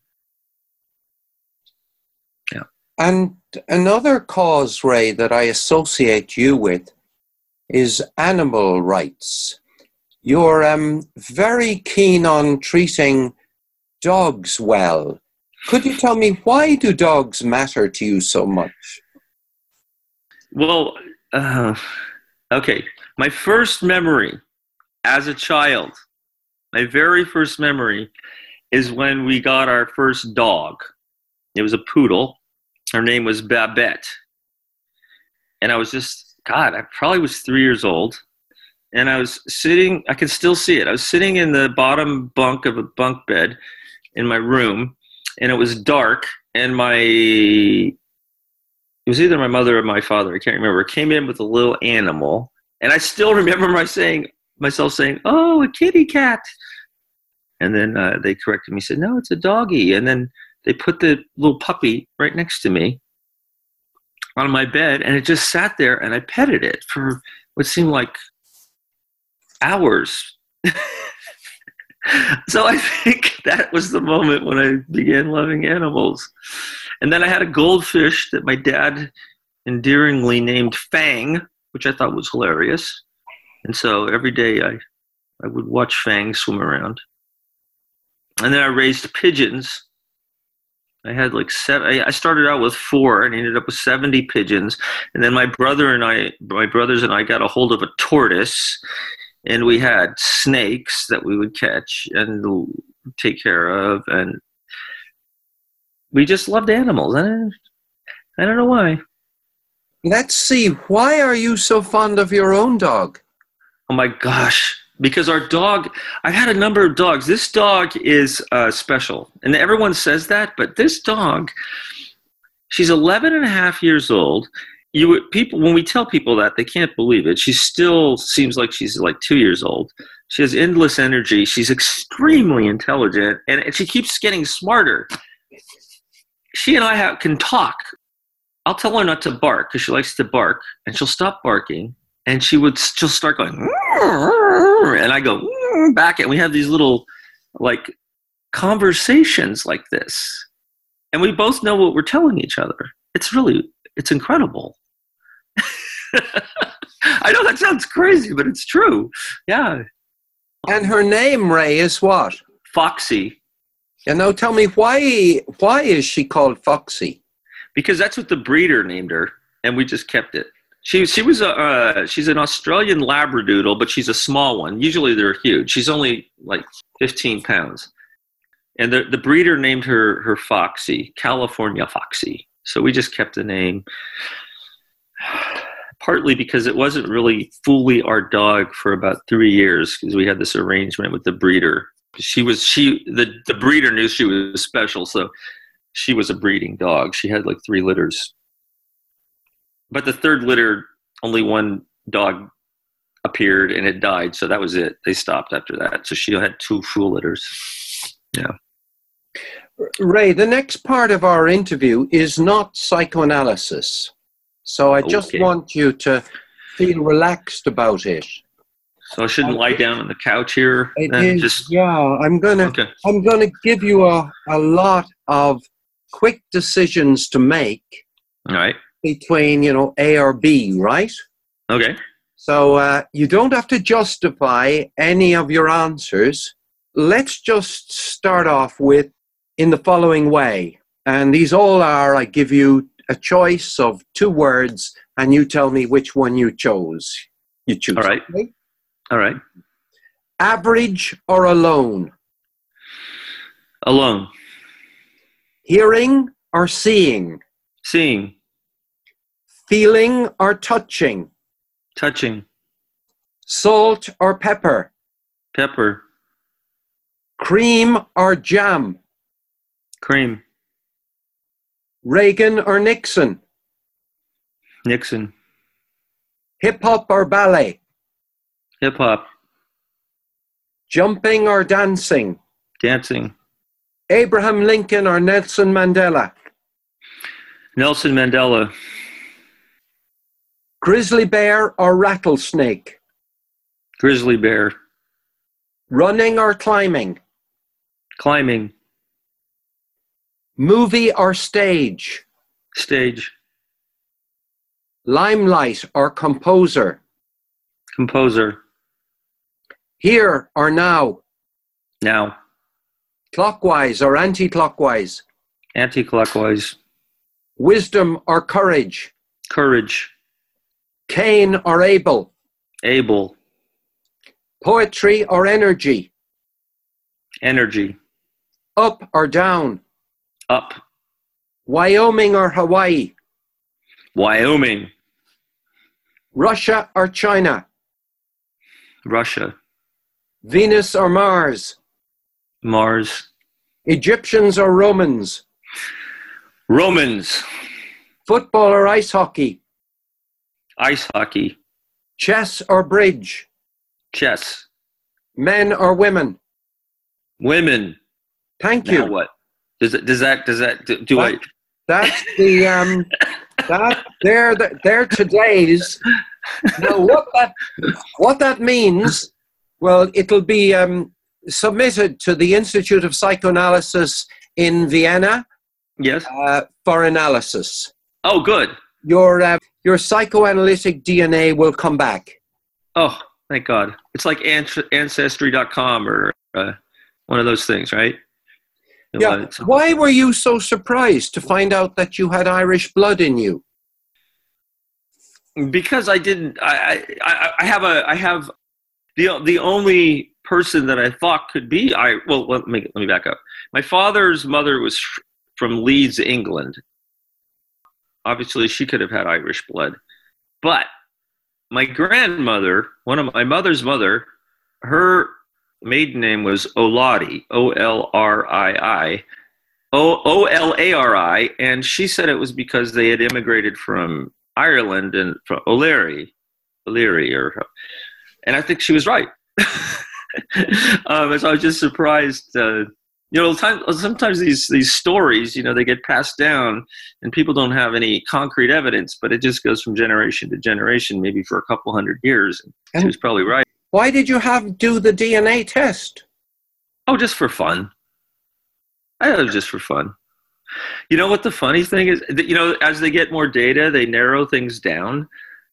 Yeah. And another cause, Ray, that I associate you with is animal rights. You're um, very keen on treating dogs well. Could you tell me why do dogs matter to you so much? Well, uh, okay. My first memory as a child, my very first memory is when we got our first dog. It was a poodle. Her name was Babette. And I was just, God, I probably was three years old. And I was sitting, I can still see it. I was sitting in the bottom bunk of a bunk bed in my room, and it was dark. And my, it was either my mother or my father, I can't remember, came in with a little animal. And I still remember my saying, myself saying, "Oh, a kitty cat," and then uh, they corrected me, said, "No, it's a doggy." And then they put the little puppy right next to me on my bed, and it just sat there, and I petted it for what seemed like hours. so I think that was the moment when I began loving animals. And then I had a goldfish that my dad endearingly named Fang, which I thought was hilarious. And so every day I, I would watch Fang swim around. And then I raised pigeons. I had like seven. I started out with four and ended up with 70 pigeons. And then my brother and I, my brothers and I got a hold of a tortoise and we had snakes that we would catch and take care of. And we just loved animals. I, I don't know why. Let's see. Why are you so fond of your own dog? Oh my gosh. Because our dog, I've had a number of dogs. This dog is uh, special. And everyone says that, but this dog, she's 11 and a half years old. You would, people when we tell people that they can't believe it. She still seems like she's like two years old. She has endless energy. She's extremely intelligent, and she keeps getting smarter. She and I have, can talk. I'll tell her not to bark because she likes to bark, and she'll stop barking, and she would she'll start going and i go mm, back and we have these little like conversations like this and we both know what we're telling each other. It's really it's incredible. I know that sounds crazy but it's true. Yeah. And her name ray is what? Foxy. And now tell me why why is she called foxy? Because that's what the breeder named her and we just kept it she she was a uh, she's an Australian Labradoodle, but she's a small one. Usually they're huge. She's only like 15 pounds, and the the breeder named her her Foxy, California Foxy. So we just kept the name, partly because it wasn't really fully our dog for about three years because we had this arrangement with the breeder. She was she the the breeder knew she was special, so she was a breeding dog. She had like three litters but the third litter, only one dog appeared and it died. So that was it. They stopped after that. So she had two full litters. Yeah. Ray, the next part of our interview is not psychoanalysis. So I just okay. want you to feel relaxed about it. So I shouldn't lie down on the couch here. It is, just yeah. I'm gonna okay. I'm gonna give you a, a lot of quick decisions to make. All right between you know A or B, right? Okay. So uh, you don't have to justify any of your answers. Let's just start off with in the following way, and these all are: I give you a choice of two words, and you tell me which one you chose. You choose. All right. Okay? All right. Average or alone? Alone. Hearing or seeing? Seeing. Feeling or touching? Touching. Salt or pepper? Pepper. Cream or jam? Cream. Reagan or Nixon? Nixon. Hip hop or ballet? Hip hop. Jumping or dancing? Dancing. Abraham Lincoln or Nelson Mandela? Nelson Mandela. Grizzly bear or rattlesnake? Grizzly bear. Running or climbing? Climbing. Movie or stage? Stage. Limelight or composer? Composer. Here or now? Now. Clockwise or anti clockwise? Anti clockwise. Wisdom or courage? Courage. Cain or Abel? Abel. Poetry or energy? Energy. Up or down? Up. Wyoming or Hawaii? Wyoming. Russia or China? Russia. Venus or Mars? Mars. Egyptians or Romans? Romans. Football or ice hockey? Ice hockey. Chess or bridge? Chess. Men or women? Women. Thank Now you. what? Does it? Does that? Does that? Do, do I? That's the um that they're they're today's now what that what that means well it'll be um submitted to the Institute of Psychoanalysis in Vienna Yes. uh, for analysis. Oh, good. Your uh, your psychoanalytic DNA will come back. Oh, thank God. It's like Ance- Ancestry.com or uh, one of those things, right? Yeah. Why were you so surprised to find out that you had Irish blood in you? because I didn't. I, I I have a I have the the only person that I thought could be I. Well, let me let me back up. My father's mother was from Leeds, England. Obviously, she could have had Irish blood, but my grandmother, one of my mother's mother, her maiden name was Olari, O L R I I. O L A R I, and she said it was because they had immigrated from Ireland and from O'Leary, O'Leary, or, and I think she was right. um, so I was just surprised. Uh, you know, sometimes these these stories, you know, they get passed down, and people don't have any concrete evidence, but it just goes from generation to generation, maybe for a couple hundred years. And she was probably right. Why did you have do the DNA test? Oh, just for fun. I was just for fun. You know what the funny thing is? That, You know, as they get more data, they narrow things down.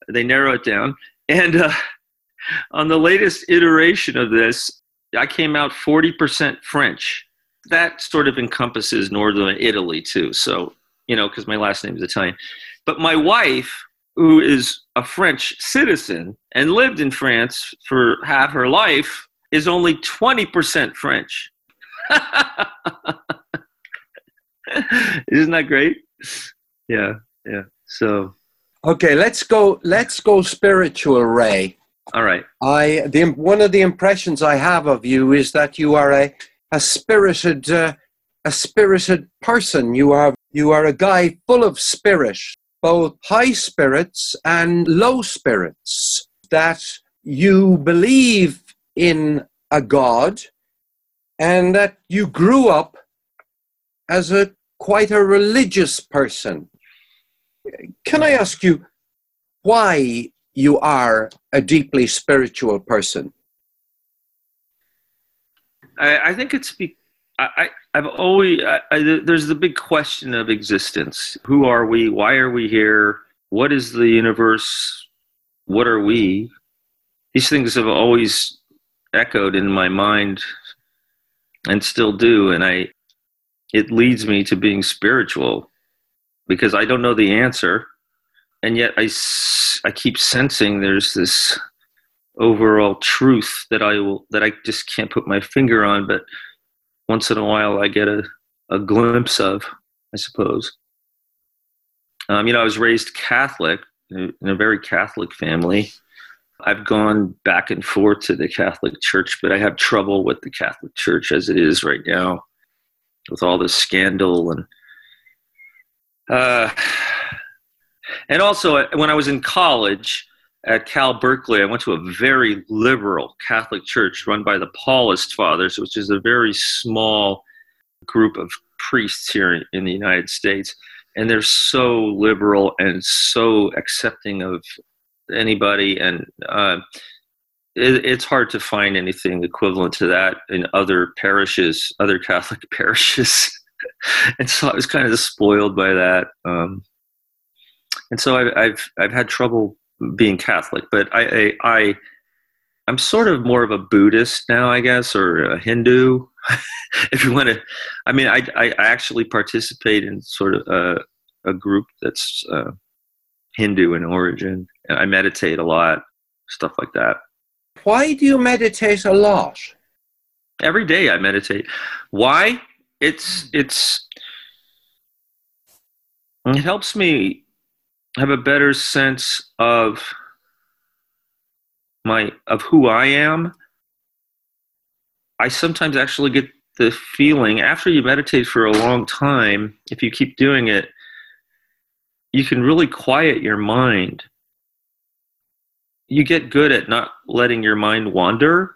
They narrow it down. And uh, on the latest iteration of this, I came out 40% French. That sort of encompasses northern Italy, too. So, you know, because my last name is Italian. But my wife, who is a French citizen and lived in France for half her life, is only 20% French. Isn't that great? Yeah, yeah. So, Okay, let's go. Let's go spiritual, Ray. all right. I the one of the impressions I have of you is that you are a a spirited uh, a spirited person. You are you are a guy full of spirit, both high spirits and low spirits. That you believe in a god, and that you grew up as a quite a religious person. Can I ask you why you are a deeply spiritual person? I, I think it's be, I, I've always, I, I, there's the big question of existence. Who are we? Why are we here? What is the universe? What are we? These things have always echoed in my mind and still do. And I, it leads me to being spiritual because I don't know the answer. And yet I I keep sensing there's this overall truth that I will that I just can't put my finger on, but once in a while I get a, a glimpse of, I suppose. Um, you know, I was raised Catholic in a very Catholic family. I've gone back and forth to the Catholic Church, but I have trouble with the Catholic Church as it is right now, with all this scandal and uh, and also when I was in college at Cal Berkeley, I went to a very liberal Catholic church run by the Paulist Fathers, which is a very small group of priests here in the United States. And they're so liberal and so accepting of anybody. And uh, it, it's hard to find anything equivalent to that in other parishes, other Catholic parishes. and so I was kind of spoiled by that. Um, and so I, I've I've had trouble being Catholic, but I, I, I I'm sort of more of a Buddhist now, I guess, or a Hindu, if you want to. I mean, I, I actually participate in sort of a, a group that's uh, Hindu in origin. I meditate a lot, stuff like that. Why do you meditate a lot? Every day I meditate. Why? It's it's it helps me have a better sense of my of who I am. I sometimes actually get the feeling after you meditate for a long time, if you keep doing it, you can really quiet your mind. You get good at not letting your mind wander,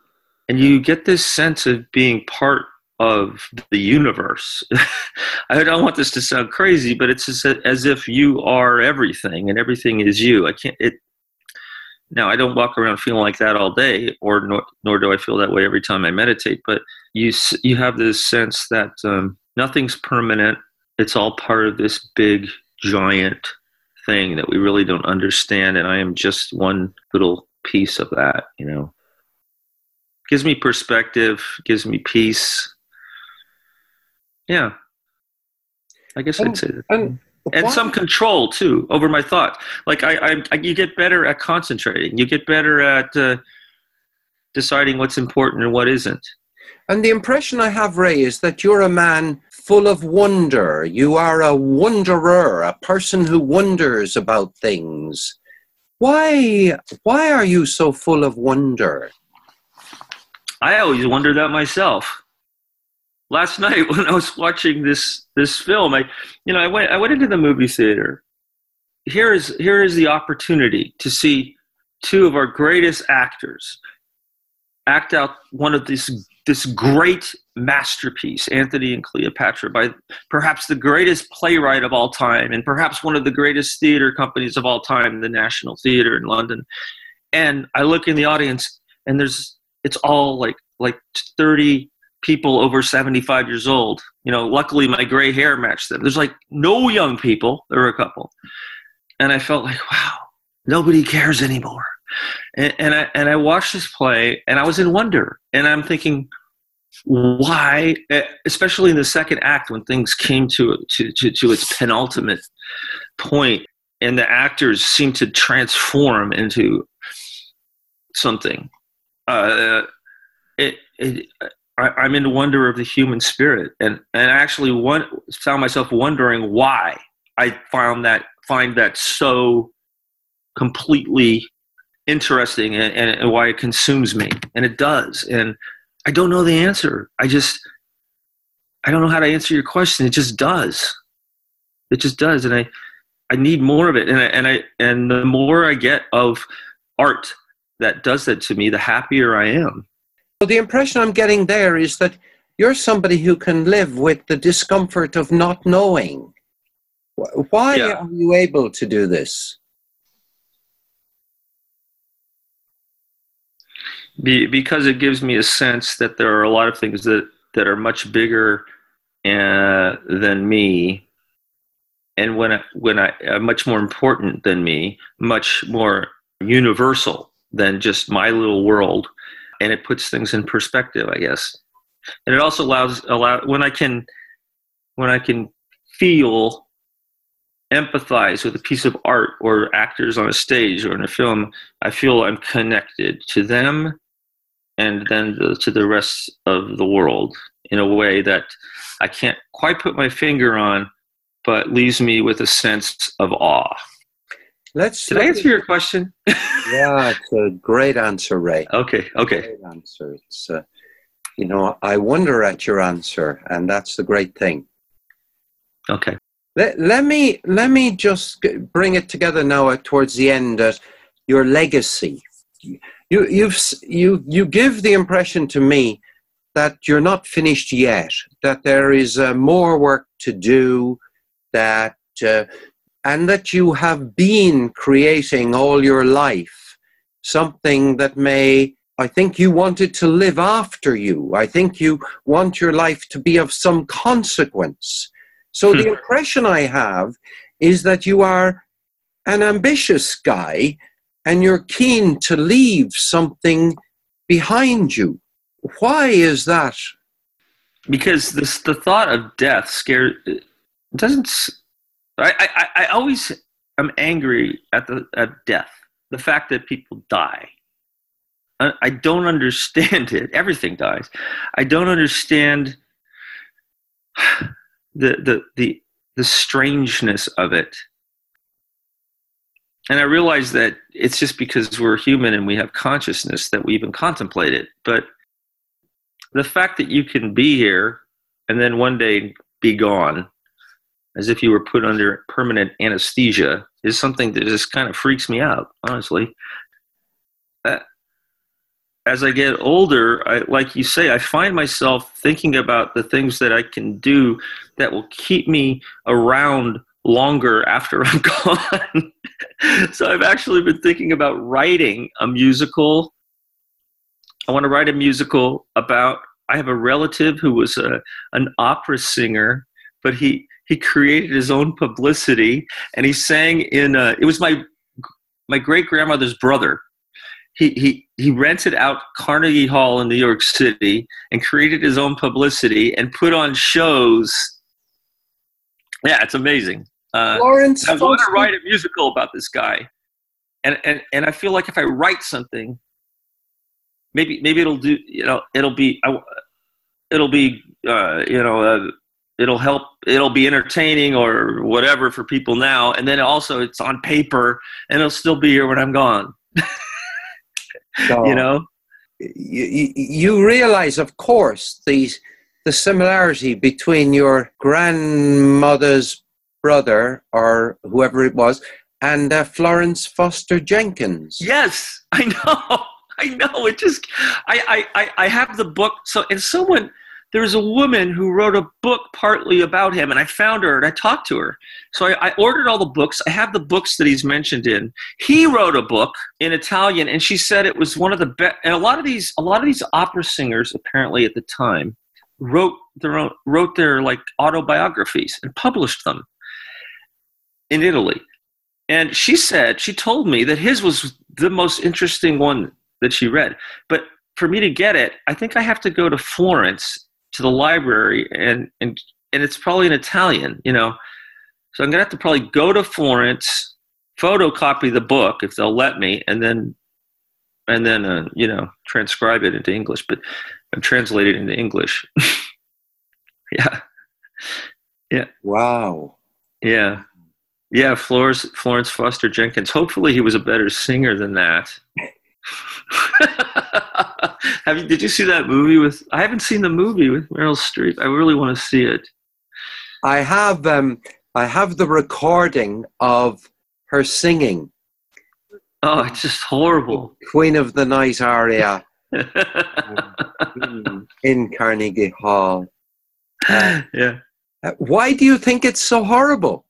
and you get this sense of being part of the universe. I don't want this to sound crazy, but it's as if you are everything and everything is you. I can't. It now I don't walk around feeling like that all day, or nor, nor do I feel that way every time I meditate. But you you have this sense that um, nothing's permanent. It's all part of this big giant thing that we really don't understand, and I am just one little piece of that. You know, gives me perspective, gives me peace yeah. I guess and, I'd say that. And, and some control too over my thoughts. Like I, I, I, you get better at concentrating. You get better at uh, deciding what's important and what isn't. And the impression I have, Ray, is that you're a man full of wonder. You are a wanderer, a person who wonders about things. Why, why are you so full of wonder? I always wonder that myself last night when I was watching this this film, I you know I went I went into the movie theater. Here is here is the opportunity to see two of our greatest actors act out one of this this great masterpiece, Antony and Cleopatra, by perhaps the greatest playwright of all time, and perhaps one of the greatest theater companies of all time, the National Theatre in London. And I look in the audience, and there's it's all like like 30 people over 75 years old. You know, luckily my gray hair matched them. There's like no young people. There were a couple. And I felt like, wow, nobody cares anymore. And, and I and I watched this play and I was in wonder. And I'm thinking, why, especially in the second act when things came to to, to, to its penultimate point and the actors seemed to transform into something. Uh, it, it I, am in the wonder of the human spirit, and and actually one found myself wondering why I found that find that so completely interesting and, and, and why it consumes me, and it does, and I don't know the answer. I just I don't know how to answer your question. It just does. It just does, and I I need more of it, and I, and I and the more I get of art that does that to me, the happier I am. So the impression I'm getting there is that you're somebody who can live with the discomfort of not knowing. Why yeah. are you able to do this? Be, because it gives me a sense that there are a lot of things that, that are much bigger uh, than me, and when I, when I uh, much more important than me, much more universal than just my little world and it puts things in perspective, I guess. And it also allows allow when I can when I can feel empathize with a piece of art or actors on a stage or in a film, I feel I'm connected to them and then the, to the rest of the world in a way that I can't quite put my finger on, but leaves me with a sense of awe. Let's. Did I answer your question? yeah, it's a great answer, Ray. Okay. Okay. Great answer. It's, uh, you know, I wonder at your answer, and that's the great thing. Okay. Let, let me let me just bring it together now towards the end. Uh, your legacy. You you've you you give the impression to me that you're not finished yet. That there is uh, more work to do. That uh, and that you have been creating all your life something that may I think you wanted to live after you. I think you want your life to be of some consequence. So the hmm. impression I have is that you are an ambitious guy and you're keen to leave something behind you. Why is that? Because this, the thought of death scares doesn't. I, I, I always am angry at the at death. The fact that people die. I, I don't understand it. Everything dies. I don't understand the the the the strangeness of it. And I realize that it's just because we're human and we have consciousness that we even contemplate it. But the fact that you can be here and then one day be gone as if you were put under permanent anesthesia is something that just kind of freaks me out, honestly. Uh, as I get older, I, like you say, I find myself thinking about the things that I can do that will keep me around longer after I'm gone. so I've actually been thinking about writing a musical. I want to write a musical about. I have a relative who was a, an opera singer, but he he created his own publicity and he sang in. A, it was my my great grandmother's brother. He, he, he rented out Carnegie Hall in New York City and created his own publicity and put on shows. Yeah, it's amazing. Uh, Lawrence, I want to write a musical about this guy, and and and I feel like if I write something, maybe maybe it'll do. You know, it'll be it'll be uh, you know uh, it'll help. It'll be entertaining or whatever for people now, and then also it's on paper and it'll still be here when I'm gone. so, you know, you, you realize, of course, these the similarity between your grandmother's brother or whoever it was and uh, Florence Foster Jenkins. Yes, I know. I know. It just, I, I, I have the book. So, and someone, there was a woman who wrote a book partly about him, and I found her and I talked to her. So I, I ordered all the books. I have the books that he's mentioned in. He wrote a book in Italian, and she said it was one of the best. And a lot of these, a lot of these opera singers, apparently at the time, wrote their own, wrote their like autobiographies and published them in Italy. And she said, she told me that his was the most interesting one that she read. But for me to get it, I think I have to go to Florence to the library and and and it's probably in Italian, you know. So I'm gonna have to probably go to Florence, photocopy the book if they'll let me, and then and then uh, you know transcribe it into English. But I'm translated into English. yeah, yeah. Wow. Yeah. Yeah, Florence Florence Foster Jenkins. Hopefully, he was a better singer than that. Have you? Did you see that movie with? I haven't seen the movie with Meryl Streep. I really want to see it. I have. Um, I have the recording of her singing. Oh, it's just horrible. Queen of the Night aria in Carnegie Hall. Uh, yeah. Why do you think it's so horrible?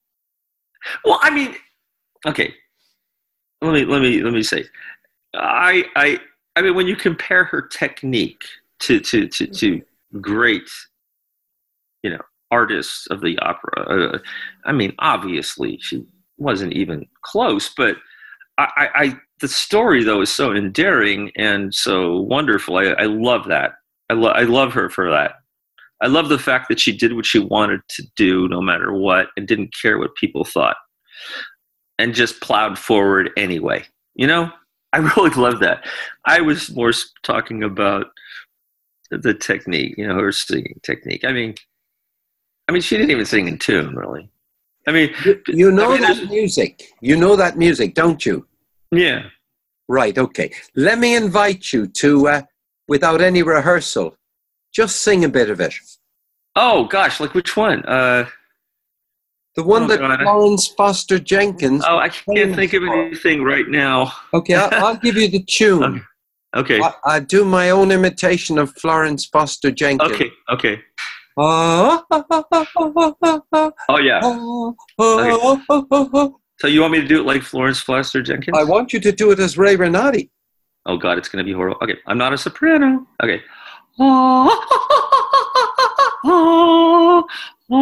Well, I mean, okay. Let me let me let me say, I I I mean, when you compare her technique to to to, to great, you know, artists of the opera, uh, I mean, obviously she wasn't even close. But I, I, the story though is so endearing and so wonderful. I, I love that. I love I love her for that. I love the fact that she did what she wanted to do no matter what and didn't care what people thought and just plowed forward anyway. You know, I really love that. I was more talking about the technique, you know, her singing technique. I mean, I mean, she didn't even sing in tune, really. I mean, you, you know I mean, that music. You know that music, don't you? Yeah. Right. Okay. Let me invite you to, uh, without any rehearsal, just sing a bit of it. Oh gosh, like which one? Uh, the one oh, that God. Florence Foster Jenkins. oh, I can't think of anything right now. Okay, I'll, I'll give you the tune. Okay. I, I do my own imitation of Florence Foster Jenkins. Okay. Okay. Oh yeah. ah, ah, ah, ah, ah. So you want me to do it like Florence Foster Jenkins? I want you to do it as Ray Renati. Oh God, it's gonna be horrible. Okay, I'm not a soprano. Okay. Ray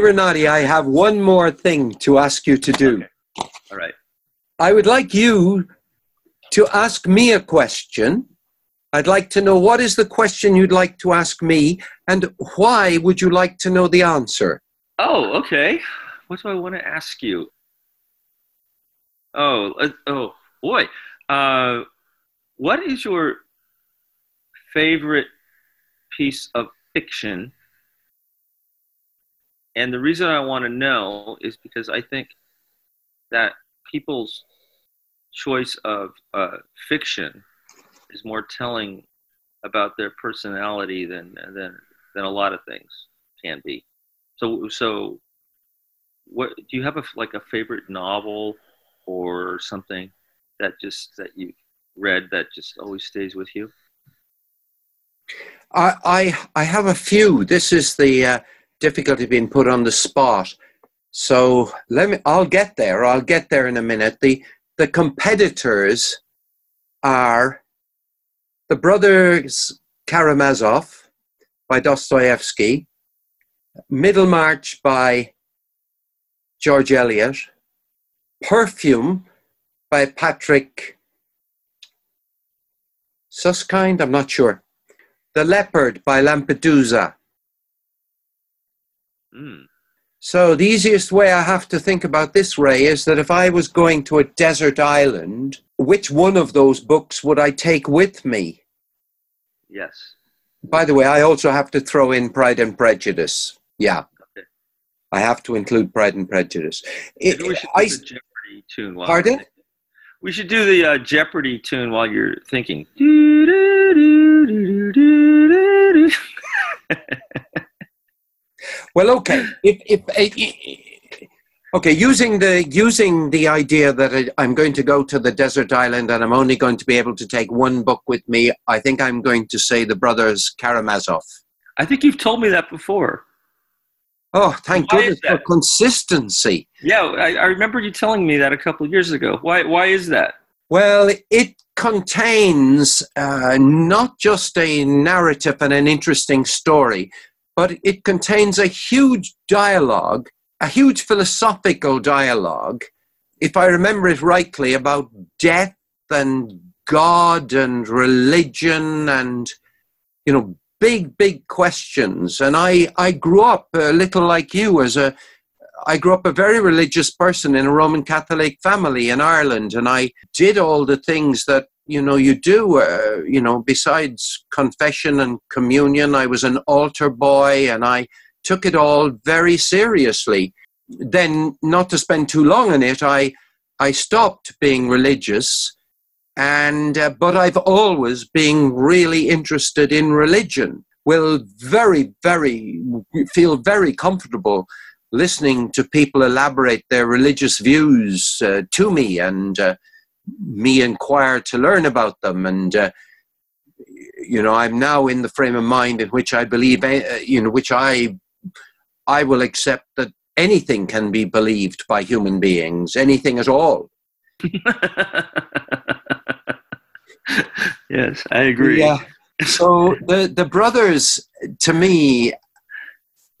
Renati, I have one more thing to ask you to do. Okay. All right. I would like you to ask me a question. I'd like to know what is the question you'd like to ask me and why would you like to know the answer? Oh, okay. What do I want to ask you? Oh, uh, oh boy. Uh, what is your favorite piece of fiction? And the reason I want to know is because I think that people's choice of uh, fiction is more telling about their personality than than than a lot of things can be. So so what do you have a like a favorite novel or something that just that you read that just always stays with you? I I, I have a few. This is the uh, difficulty being put on the spot. So let me. I'll get there. I'll get there in a minute. the The competitors are the brothers Karamazov by Dostoevsky, Middlemarch by George Eliot, Perfume by Patrick Suskind, I'm not sure. The Leopard by Lampedusa. Mm. So the easiest way I have to think about this, Ray, is that if I was going to a desert island, which one of those books would I take with me? Yes. By the way, I also have to throw in Pride and Prejudice. Yeah. I have to include Pride and Prejudice. It, we should I, do the Jeopardy tune while Pardon? you're thinking. We should do the uh, Jeopardy tune while you're thinking. well, okay. If, if, eh, okay, using the using the idea that I- I'm going to go to the desert island and I'm only going to be able to take one book with me, I think I'm going to say the brothers Karamazov. I think you've told me that before. Oh, thank Why goodness for consistency. Yeah, I, I remember you telling me that a couple of years ago. Why? Why is that? Well, it contains uh, not just a narrative and an interesting story, but it contains a huge dialogue, a huge philosophical dialogue, if I remember it rightly, about death and God and religion and, you know, big, big questions. And I, I grew up a little like you as a, I grew up a very religious person in a Roman Catholic family in Ireland, and I did all the things that you know you do. Uh, you know, besides confession and communion, I was an altar boy, and I took it all very seriously. Then, not to spend too long on it, I I stopped being religious, and uh, but I've always been really interested in religion. Will very, very feel very comfortable listening to people elaborate their religious views uh, to me and uh, me inquire to learn about them and uh, you know i'm now in the frame of mind in which i believe uh, you know which i i will accept that anything can be believed by human beings anything at all yes, I agree. Yeah. So the the brothers, to me, i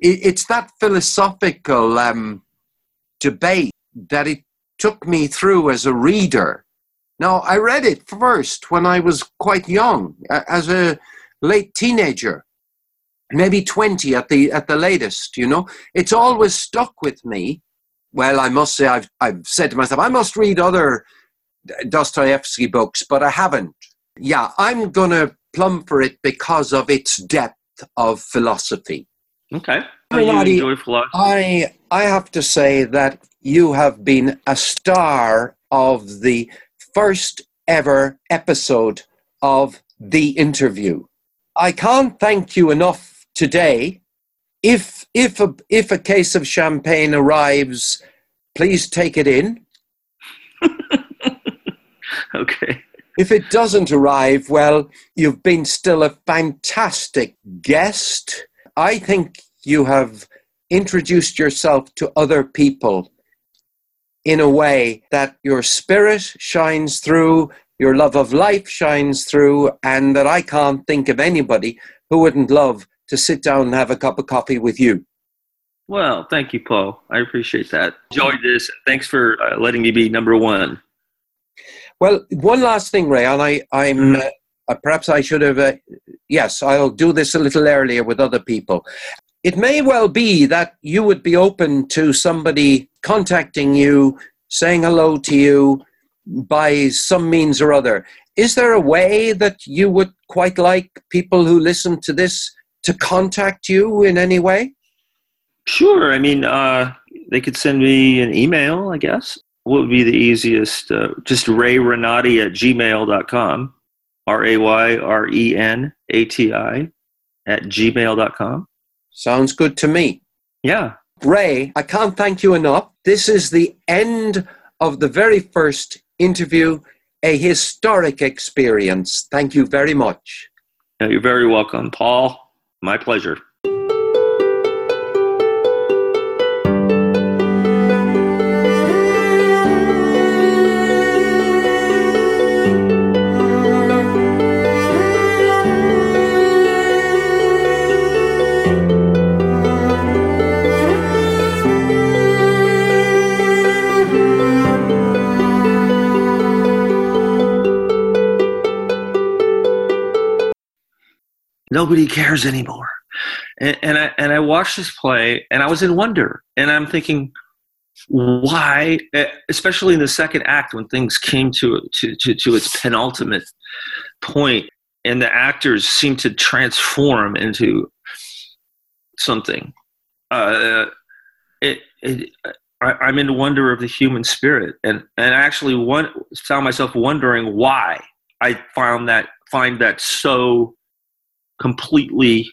it's that philosophical um, debate that it took me through as a reader. Now I read it first when I was quite young, as a late teenager, maybe twenty at the at the latest. You know, it's always stuck with me. Well, I must say, I've I've said to myself, I must read other Dostoevsky books, but I haven't. Yeah, I'm going to plumb for it because of its depth of philosophy. Okay. How do you Renati, enjoy philosophy? I I have to say that you have been a star of the first ever episode of the interview. I can't thank you enough today. If if a if a case of champagne arrives, please take it in. okay. If it doesn't arrive, well, you've been still a fantastic guest. I think you have introduced yourself to other people in a way that your spirit shines through, your love of life shines through, and that I can't think of anybody who wouldn't love to sit down and have a cup of coffee with you. Well, thank you, Paul. I appreciate that. Enjoyed this. Thanks for uh, letting me be number one. Well, one last thing, Ray, and I, I'm Mhm. uh, uh, perhaps I should have. Uh, yes, I'll do this a little earlier with other people. It may well be that you would be open to somebody contacting you, saying hello to you by some means or other. Is there a way that you would quite like people who listen to this to contact you in any way? Sure. I mean, uh, they could send me an email, I guess. What would be the easiest? Uh, just Ray Renati at gmail.com. R A Y R E N A T I at gmail.com. Sounds good to me. Yeah. Ray, I can't thank you enough. This is the end of the very first interview, a historic experience. Thank you very much. Yeah, You're very welcome, Paul. My pleasure. Nobody cares anymore. And, and I and I watched this play, and I was in wonder, and I'm thinking, why? eh, Especially in the second act, when things came to to to, to its penultimate point, and the actors seemed to transform into something. Uh, it, it I, I'm in wonder of the human spirit, and and I actually one, found myself wondering why I found that find that so completely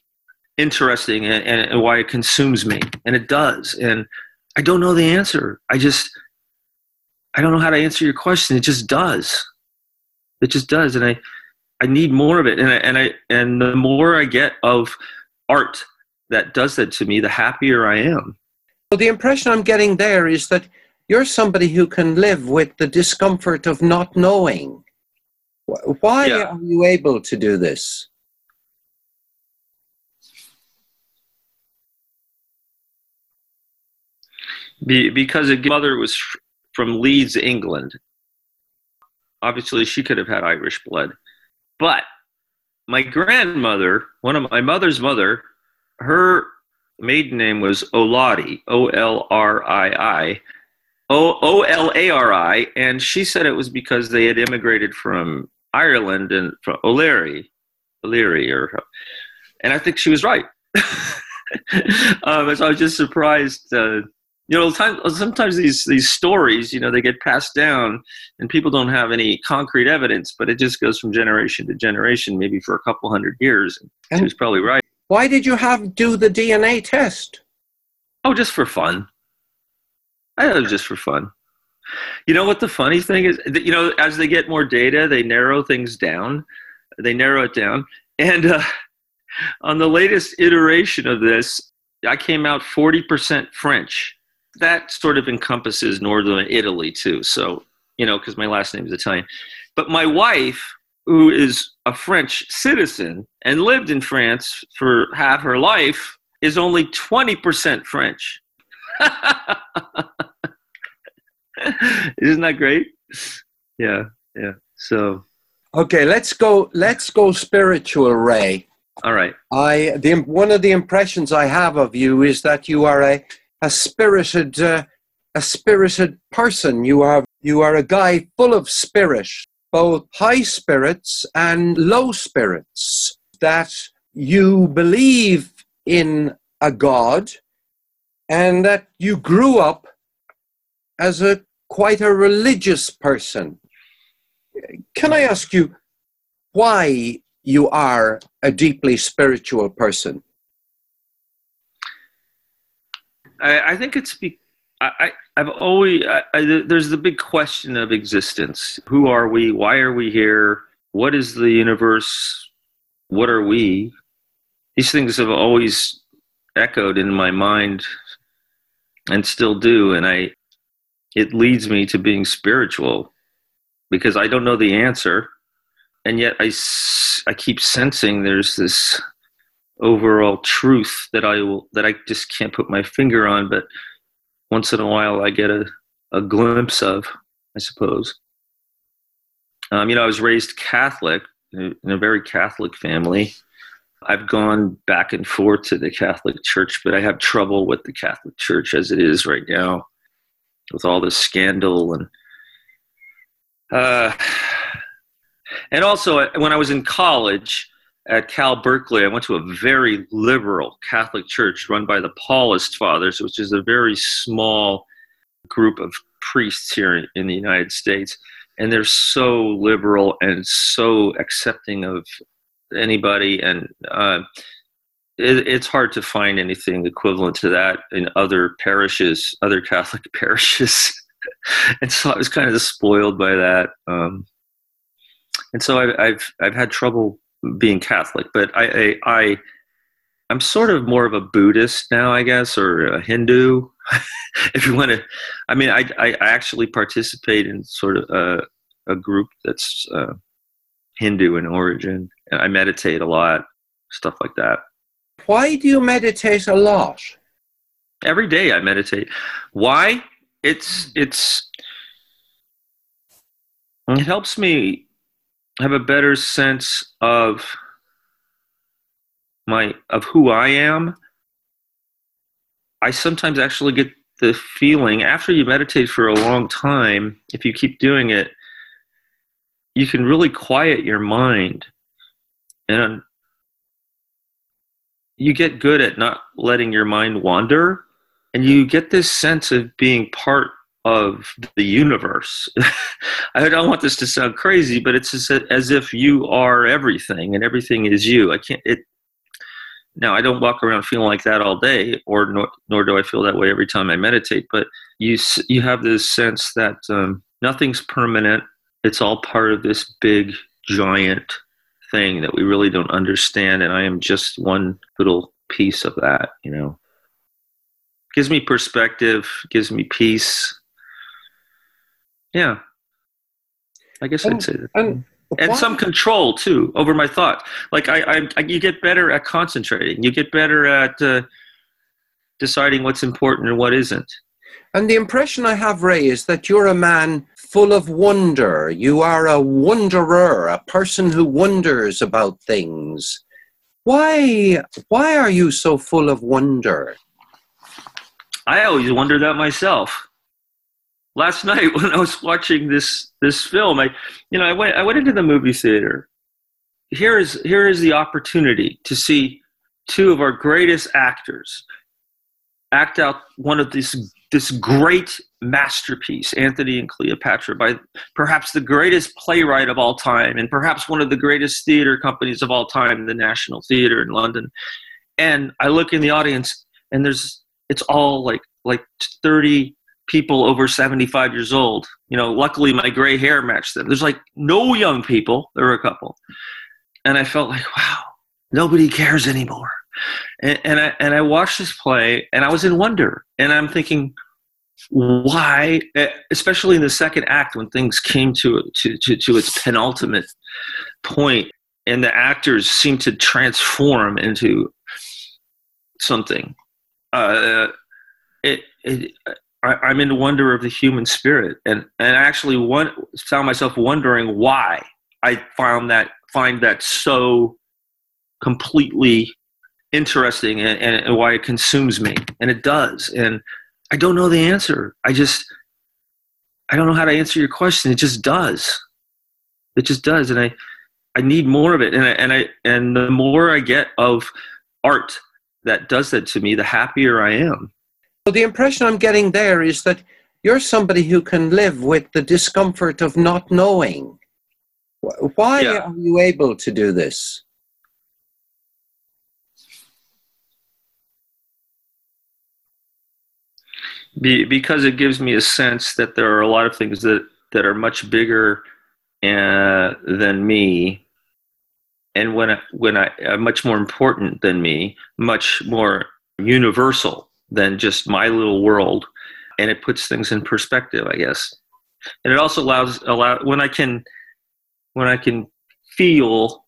interesting and, and, and why it consumes me. And it does. And i don't know the answer. I just i don't know how to answer your question. It just does. It just does. And i i need more of it. And I, and i and the more i get of art that does that to me the happier i am. Well, the impression I'm getting there is that you're somebody who can live with the discomfort of not knowing. Why Yeah. are you able to do this? Be, because a mother was from Leeds, England. Obviously, she could have had Irish blood, but my grandmother, one of my mother's mother, her maiden name was Oladi, O L R I I, O O L A R I, and she said it was because they had immigrated from Ireland and from O'Leary, O'Leary, or, and I think she was right. um, so I was just surprised. Uh, you know, sometimes these these stories, you know, they get passed down, and people don't have any concrete evidence, but it just goes from generation to generation, maybe for a couple hundred years. And she was probably right. Why did you have do the DNA test? Oh, just for fun. I it was just for fun. You know what the funny thing is? You know, as they get more data, they narrow things down. They narrow it down. And uh, on the latest iteration of this, I came out 40% French. That sort of encompasses northern Italy, too. So, you know, because my last name is Italian. But my wife, who is a French citizen and lived in France for half her life, is only 20% French. Isn't that great? Yeah, yeah. So, Okay, let's go. Let's go spiritual, Ray. all right. I the one of the impressions I have of you is that you are a a spirited uh, a spirited person. You are you are a guy full of spirit, both high spirits and low spirits. That you believe in a god, and that you grew up as a quite a religious person. Can I ask you why you are a deeply spiritual person? I, I think it's be, I, I've always, I, I, there's the big question of existence. Who are we? Why are we here? What is the universe? What are we? These things have always echoed in my mind and still do. And I, it leads me to being spiritual because I don't know the answer. And yet I I keep sensing there's this overall truth that I will that I just can't put my finger on, but once in a while I get a, a glimpse of, I suppose. Um, you know, I was raised Catholic in a very Catholic family. I've gone back and forth to the Catholic Church, but I have trouble with the Catholic Church as it is right now, with all this scandal and uh, and also when I was in college at Cal Berkeley, I went to a very liberal Catholic church run by the Paulist Fathers, which is a very small group of priests here in the United States. And they're so liberal and so accepting of anybody. And uh, it, it's hard to find anything equivalent to that in other parishes other catholic parishes. And so i was kind of spoiled by that. Um, and so I've, I've i've had trouble being catholic but i i, I i'm sort of more of a buddhist now i guess or a hindu if you want to, I mean, I, I actually participate in sort of a, a group that's uh, Hindu in origin, and I meditate a lot, stuff like that. Why do you meditate a lot? Every day I meditate. Why? It's it's it helps me have a better sense of my of who I am I sometimes actually get the feeling after you meditate for a long time, if you keep doing it, you can really quiet your mind. And you get good at not letting your mind wander. And you get this sense of being part of the universe. I don't want this to sound crazy, but it's as if you are everything and everything is you. I can't, it, now, I don't walk around feeling like that all day, or nor, nor do I feel that way every time I meditate. But you you have this sense that um, nothing's permanent. It's all part of this big, giant thing that we really don't understand, and I am just one little piece of that. You know, gives me perspective, gives me peace. Yeah, I guess and, I'd say that. And and some control too over my thoughts. Like I, I, I, you get better at concentrating. You get better at uh, deciding what's important and what isn't. And the impression I have, Ray, is that you're a man full of wonder. You are a wanderer, a person who wonders about things. Why, why are you so full of wonder? I always wonder that myself last night when I was watching this this film, I you know I went I went into the movie theater. Here is here is the opportunity to see two of our greatest actors act out one of this this great masterpiece, Antony and Cleopatra, by perhaps the greatest playwright of all time, and perhaps one of the greatest theater companies of all time, the National Theatre in London. And I look in the audience, and there's it's all like like 30 people over 75 years old. You know, luckily my gray hair matched them. There's like no young people. There were a couple. And I felt like, wow, nobody cares anymore. And, and I and I watched this play and I was in wonder. And I'm thinking, why, especially in the second act when things came to to, to, to its penultimate point and the actors seemed to transform into something. Uh, it, it I, am in wonder of the human spirit, and and actually one found myself wondering why I found that find that so completely interesting and, and, and why it consumes me, and it does, and I don't know the answer. I just I don't know how to answer your question. It just does. It just does, and I I need more of it, and I, and I and the more I get of art that does that to me, the happier I am. So the impression I'm getting there is that you're somebody who can live with the discomfort of not knowing. Why yeah. are you able to do this? Be, because it gives me a sense that there are a lot of things that, that are much bigger uh, than me, and when I, when I uh, much more important than me, much more universal than just my little world and it puts things in perspective i guess and it also allows allow when i can when i can feel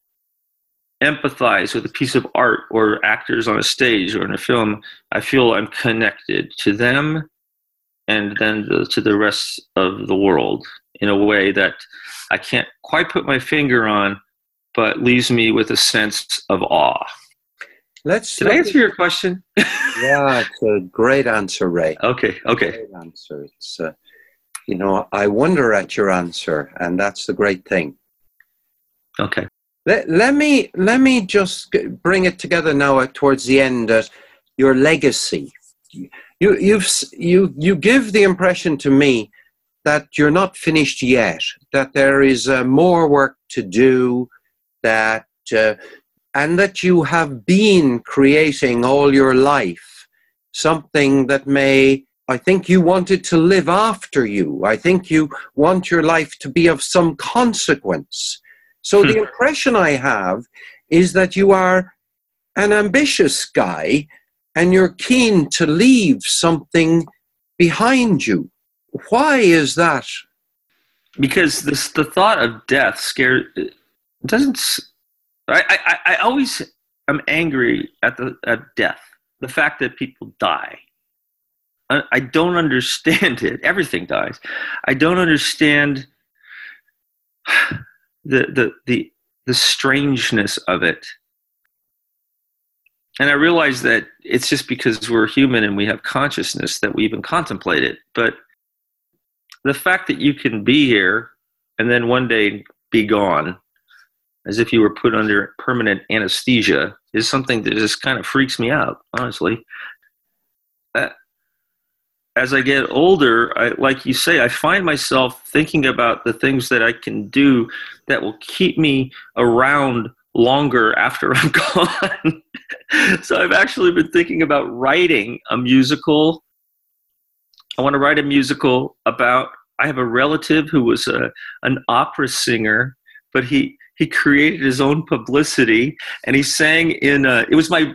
empathize with a piece of art or actors on a stage or in a film, I feel I'm connected to them and then the, to the rest of the world in a way that I can't quite put my finger on, but leaves me with a sense of awe. Let's Did I answer your question? yeah, it's a great answer, Ray. Okay, okay. Great answer. It's, uh, you know, I wonder at your answer, and that's the great thing. Okay. Let, let me let me just bring it together now at, towards the end. Uh, your legacy. You you've you you give the impression to me that you're not finished yet. That there is uh, more work to do. That uh, and that you have been creating all your life something that may. I think you wanted to live after you. I think you want your life to be of some consequence. So the hmm. impression I have is that you are an ambitious guy and you're keen to leave something behind you. Why is that? because this the thought of death scares doesn't I, I, I always am angry at the at death the fact that people die. I, I don't understand it. Everything dies. I don't understand the the the the strangeness of it. And i realize that it's just because we're human and we have consciousness that we even contemplate it. But the fact that you can be here and then one day be gone as if you were put under permanent anesthesia is something that just kind of freaks me out honestly Uh, as i get older I, like you say i find myself thinking about the things that i can do that will keep me around longer after i'm gone so i've actually been thinking about writing a musical I want to write a musical about. I have a relative who was a, an opera singer, but he he created his own publicity, and he sang in. A, it was my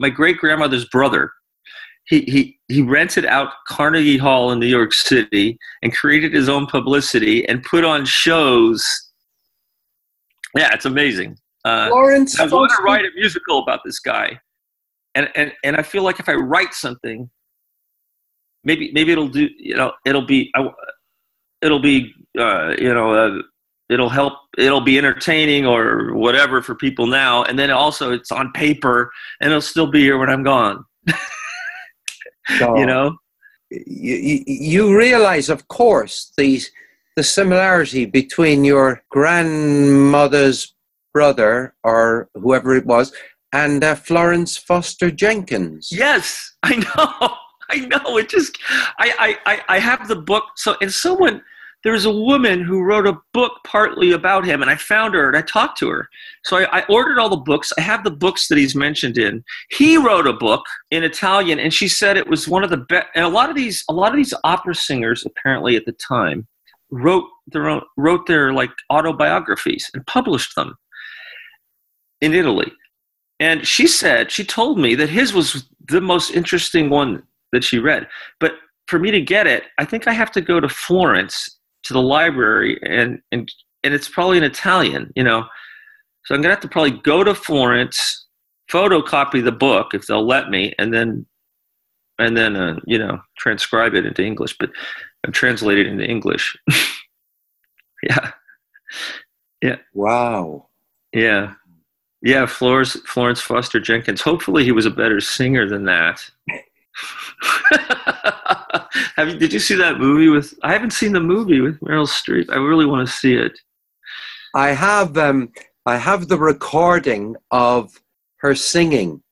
my great grandmother's brother. He he he rented out Carnegie Hall in New York City and created his own publicity and put on shows. Yeah, it's amazing. Uh, Lawrence I want to write a musical about this guy, and and and I feel like if I write something, maybe maybe it'll do. You know, it'll be I, it'll be uh, you know uh, it'll help. It'll be entertaining or whatever for people now, and then also it's on paper and it'll still be here when I'm gone. So, You know, you, you, realize, of course, the, the similarity between your grandmother's brother or whoever it was and uh, Florence Foster Jenkins. Yes, I know. I know. It just I I I, I have the book. So and someone there was a woman who wrote a book partly about him, and I found her and I talked to her. So I, I ordered all the books. I have the books that he's mentioned in. He wrote a book in Italian, and she said it was one of the best. And a lot of these a lot of these opera singers apparently at the time wrote their own wrote their like autobiographies and published them in Italy. And she said, she told me that his was the most interesting one that she read. But for me to get it, I think I have to go to Florence to the library and and and it's probably in Italian, you know. So I'm gonna have to probably go to Florence, photocopy the book if they'll let me, and then and then uh, you know transcribe it into English. But I'm translated into English. yeah, Wow. yeah, yeah. Florence Florence Foster Jenkins. Hopefully, he was a better singer than that. Have you, did you see that movie with? I haven't seen the movie with Meryl Streep. I really want to see it. I have um, I have the recording of her singing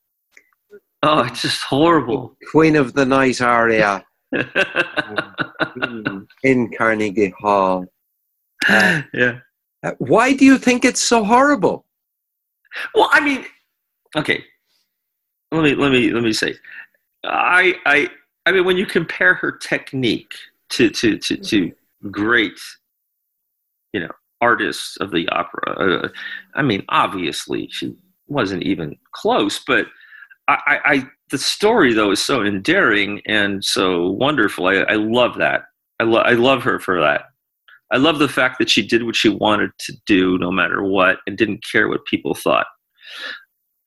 Oh, it's just horrible. Queen of the Night aria in, Carnegie Hall. Uh, yeah. why do you think it's so horrible? Well, I mean, okay. Let me let me let me say, I I I mean, when you compare her technique to to to, to great, you know, artists of the opera, uh, I mean, obviously she wasn't even close. But I, I, the story though is so endearing and so wonderful. I, I love that. I love I love her for that. I love the fact that she did what she wanted to do, no matter what, and didn't care what people thought.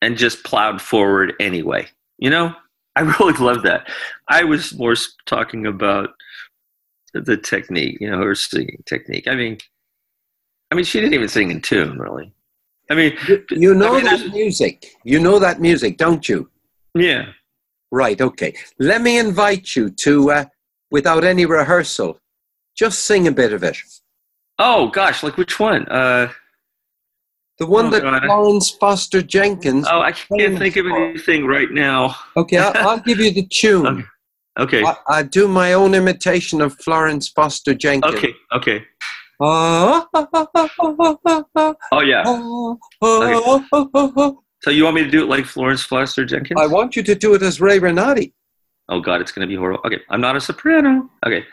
and just plowed forward anyway. You know, I really love that. I was more talking about the technique, you know, her singing technique. I mean, I mean, she didn't even sing in tune, really. I mean, You, you know I mean, that music. You know that music, don't you? yeah. Right, okay. Let me invite you to, uh, without any rehearsal, just sing a bit of it. Oh gosh, like which one? Uh, The one Oh, that God. Florence Foster Jenkins. oh, I can't think of anything right now. Okay, I'll, I'll give you the tune. Okay, I, I do my own imitation of Florence Foster Jenkins. okay, okay. Oh yeah. ah, ah, ah, ah, ah. So you want me to do it like Florence Foster Jenkins? I want you to do it as Ray Renati. Oh God, it's gonna be horrible. Okay, I'm not a soprano. Okay.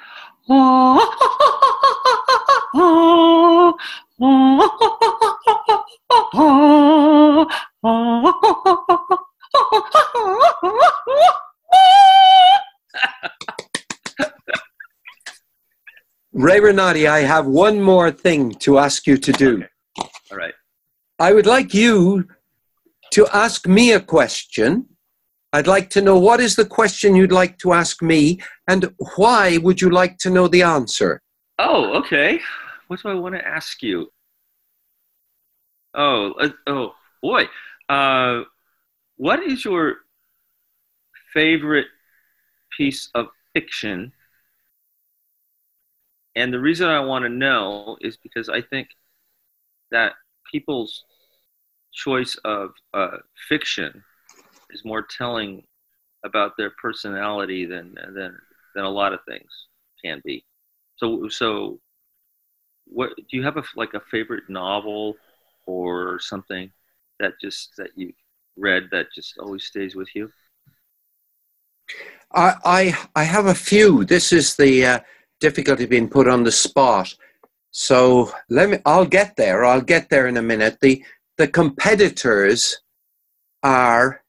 Ray Renati, I have one more thing to ask you to do. Okay. All right. I would like you to ask me a question. I'd like to know what is the question you'd like to ask me and why would you like to know the answer? Oh, okay. What do I want to ask you? Oh, uh, oh boy. Uh, what is your favorite piece of fiction? And the reason I want to know is because I think that people's choice of uh, fiction is more telling about their personality than than than a lot of things can be. So so what do you have a like a favorite novel or something that just that you read that just always stays with you? I, I, I have a few. This is the uh, difficulty being put on the spot. So let me. I'll get there. I'll get there in a minute. The the competitors are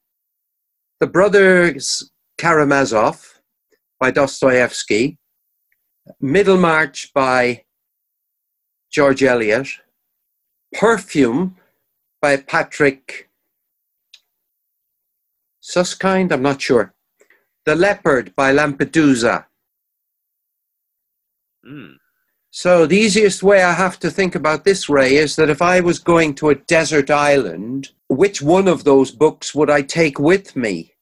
the brothers Karamazov by Dostoevsky, Middlemarch by George Eliot, Perfume by Patrick Suskind. I'm not sure. The Leopard by Lampedusa. Mm. So the easiest way I have to think about this, Ray, is that if I was going to a desert island, which one of those books would I take with me?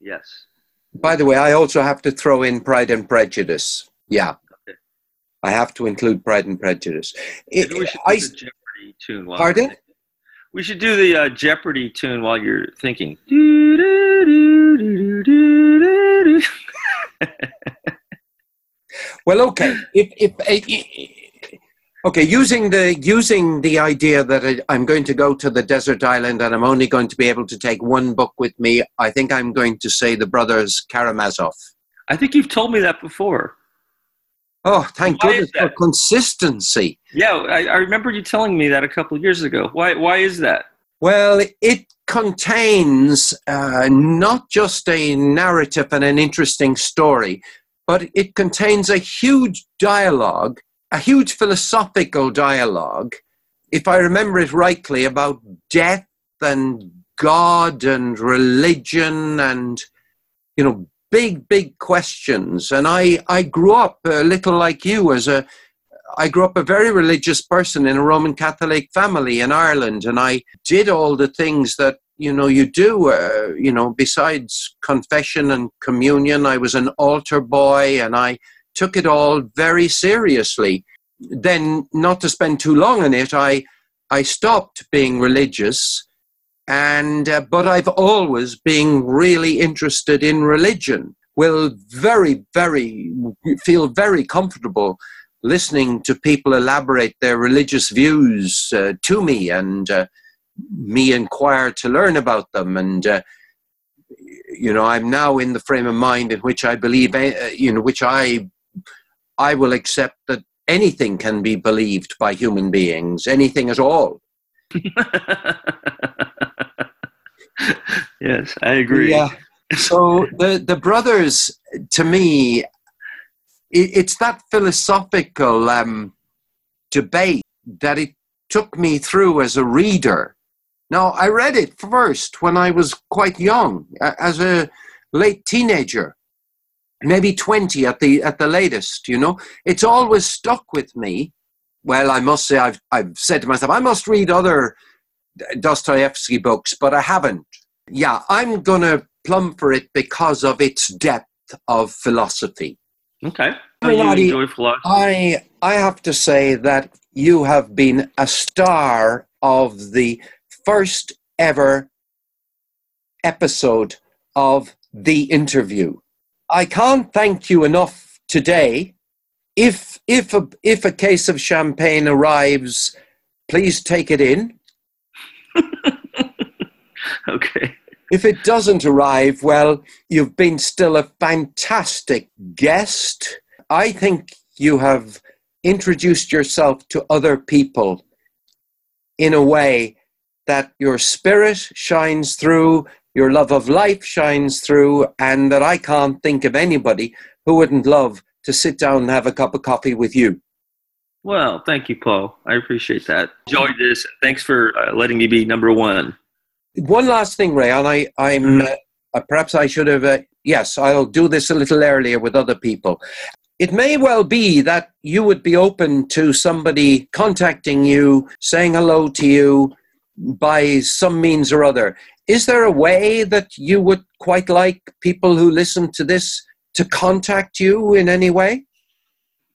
Yes. By the way, I also have to throw in Pride and Prejudice. Yeah. I have to include Pride and Prejudice. It- we should do the Jeopardy tune while Pardon? you're thinking. We should do the uh, Jeopardy tune while you're thinking. well, okay. If, if, eh, okay, using the using the idea that I- I'm going to go to the desert island and I'm only going to be able to take one book with me, I think I'm going to say the brothers Karamazov. I think you've told me that before. Oh, thank Why goodness for consistency. Yeah, I, I remember you telling me that a couple of years ago. Why? Why is that? Well, it contains uh, not just a narrative and an interesting story, but it contains a huge dialogue, a huge philosophical dialogue, if I remember it rightly, about death and God and religion and, you know, big, big questions. And I, I grew up a little like you as a, I grew up a very religious person in a Roman Catholic family in Ireland, and I did all the things that you know you do. Uh, you know, besides confession and communion, I was an altar boy, and I took it all very seriously. Then, not to spend too long on it, I I stopped being religious, and uh, but I've always been really interested in religion. Will very, very feel very comfortable listening to people elaborate their religious views uh, to me and uh, me inquire to learn about them and uh, you know i'm now in the frame of mind in which i believe uh, you know which i i will accept that anything can be believed by human beings anything at all yes, I agree. Yeah. so the the brothers to me it, it's that philosophical um, debate that it took me through as a reader Now, I read it first when I was quite young, as a late teenager, maybe 20 at the, at the latest, you know. It's always stuck with me. Well, I must say, I've, I've said to myself, I must read other Dostoevsky books, but I haven't. Yeah, I'm going to plumb for it because of its depth of philosophy. Okay. You enjoy philosophy? I I have to say that you have been a star of the first ever episode of the interview. I can't thank you enough today. If if a if a case of champagne arrives, please take it in. Okay. If it doesn't arrive, well, you've been still a fantastic guest. I think you have introduced yourself to other people in a way that your spirit shines through, your love of life shines through, and that I can't think of anybody who wouldn't love to sit down and have a cup of coffee with you. Well, thank you, Paul. I appreciate that. Enjoyed this. Thanks for uh, letting me be number one. One last thing, Ray, and I, I'm uh, uh, perhaps I should have. Uh, yes, I'll do this a little earlier with other people. It may well be that you would be open to somebody contacting you, saying hello to you by some means or other. Is there a way that you would quite like people who listen to this to contact you in any way?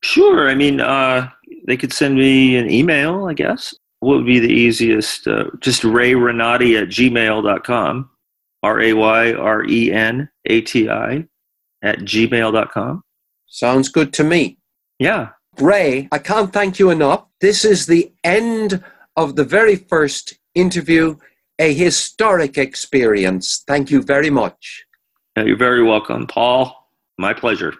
Sure. I mean, uh, they could send me an email, I guess. What would be the easiest? Uh, just Ray Renati at gmail.com. R A Y R E N A T I at gmail.com. Sounds good to me. Yeah. Ray, I can't thank you enough. This is the end of the very first interview, a historic experience. Thank you very much. You're very welcome, Paul. My pleasure.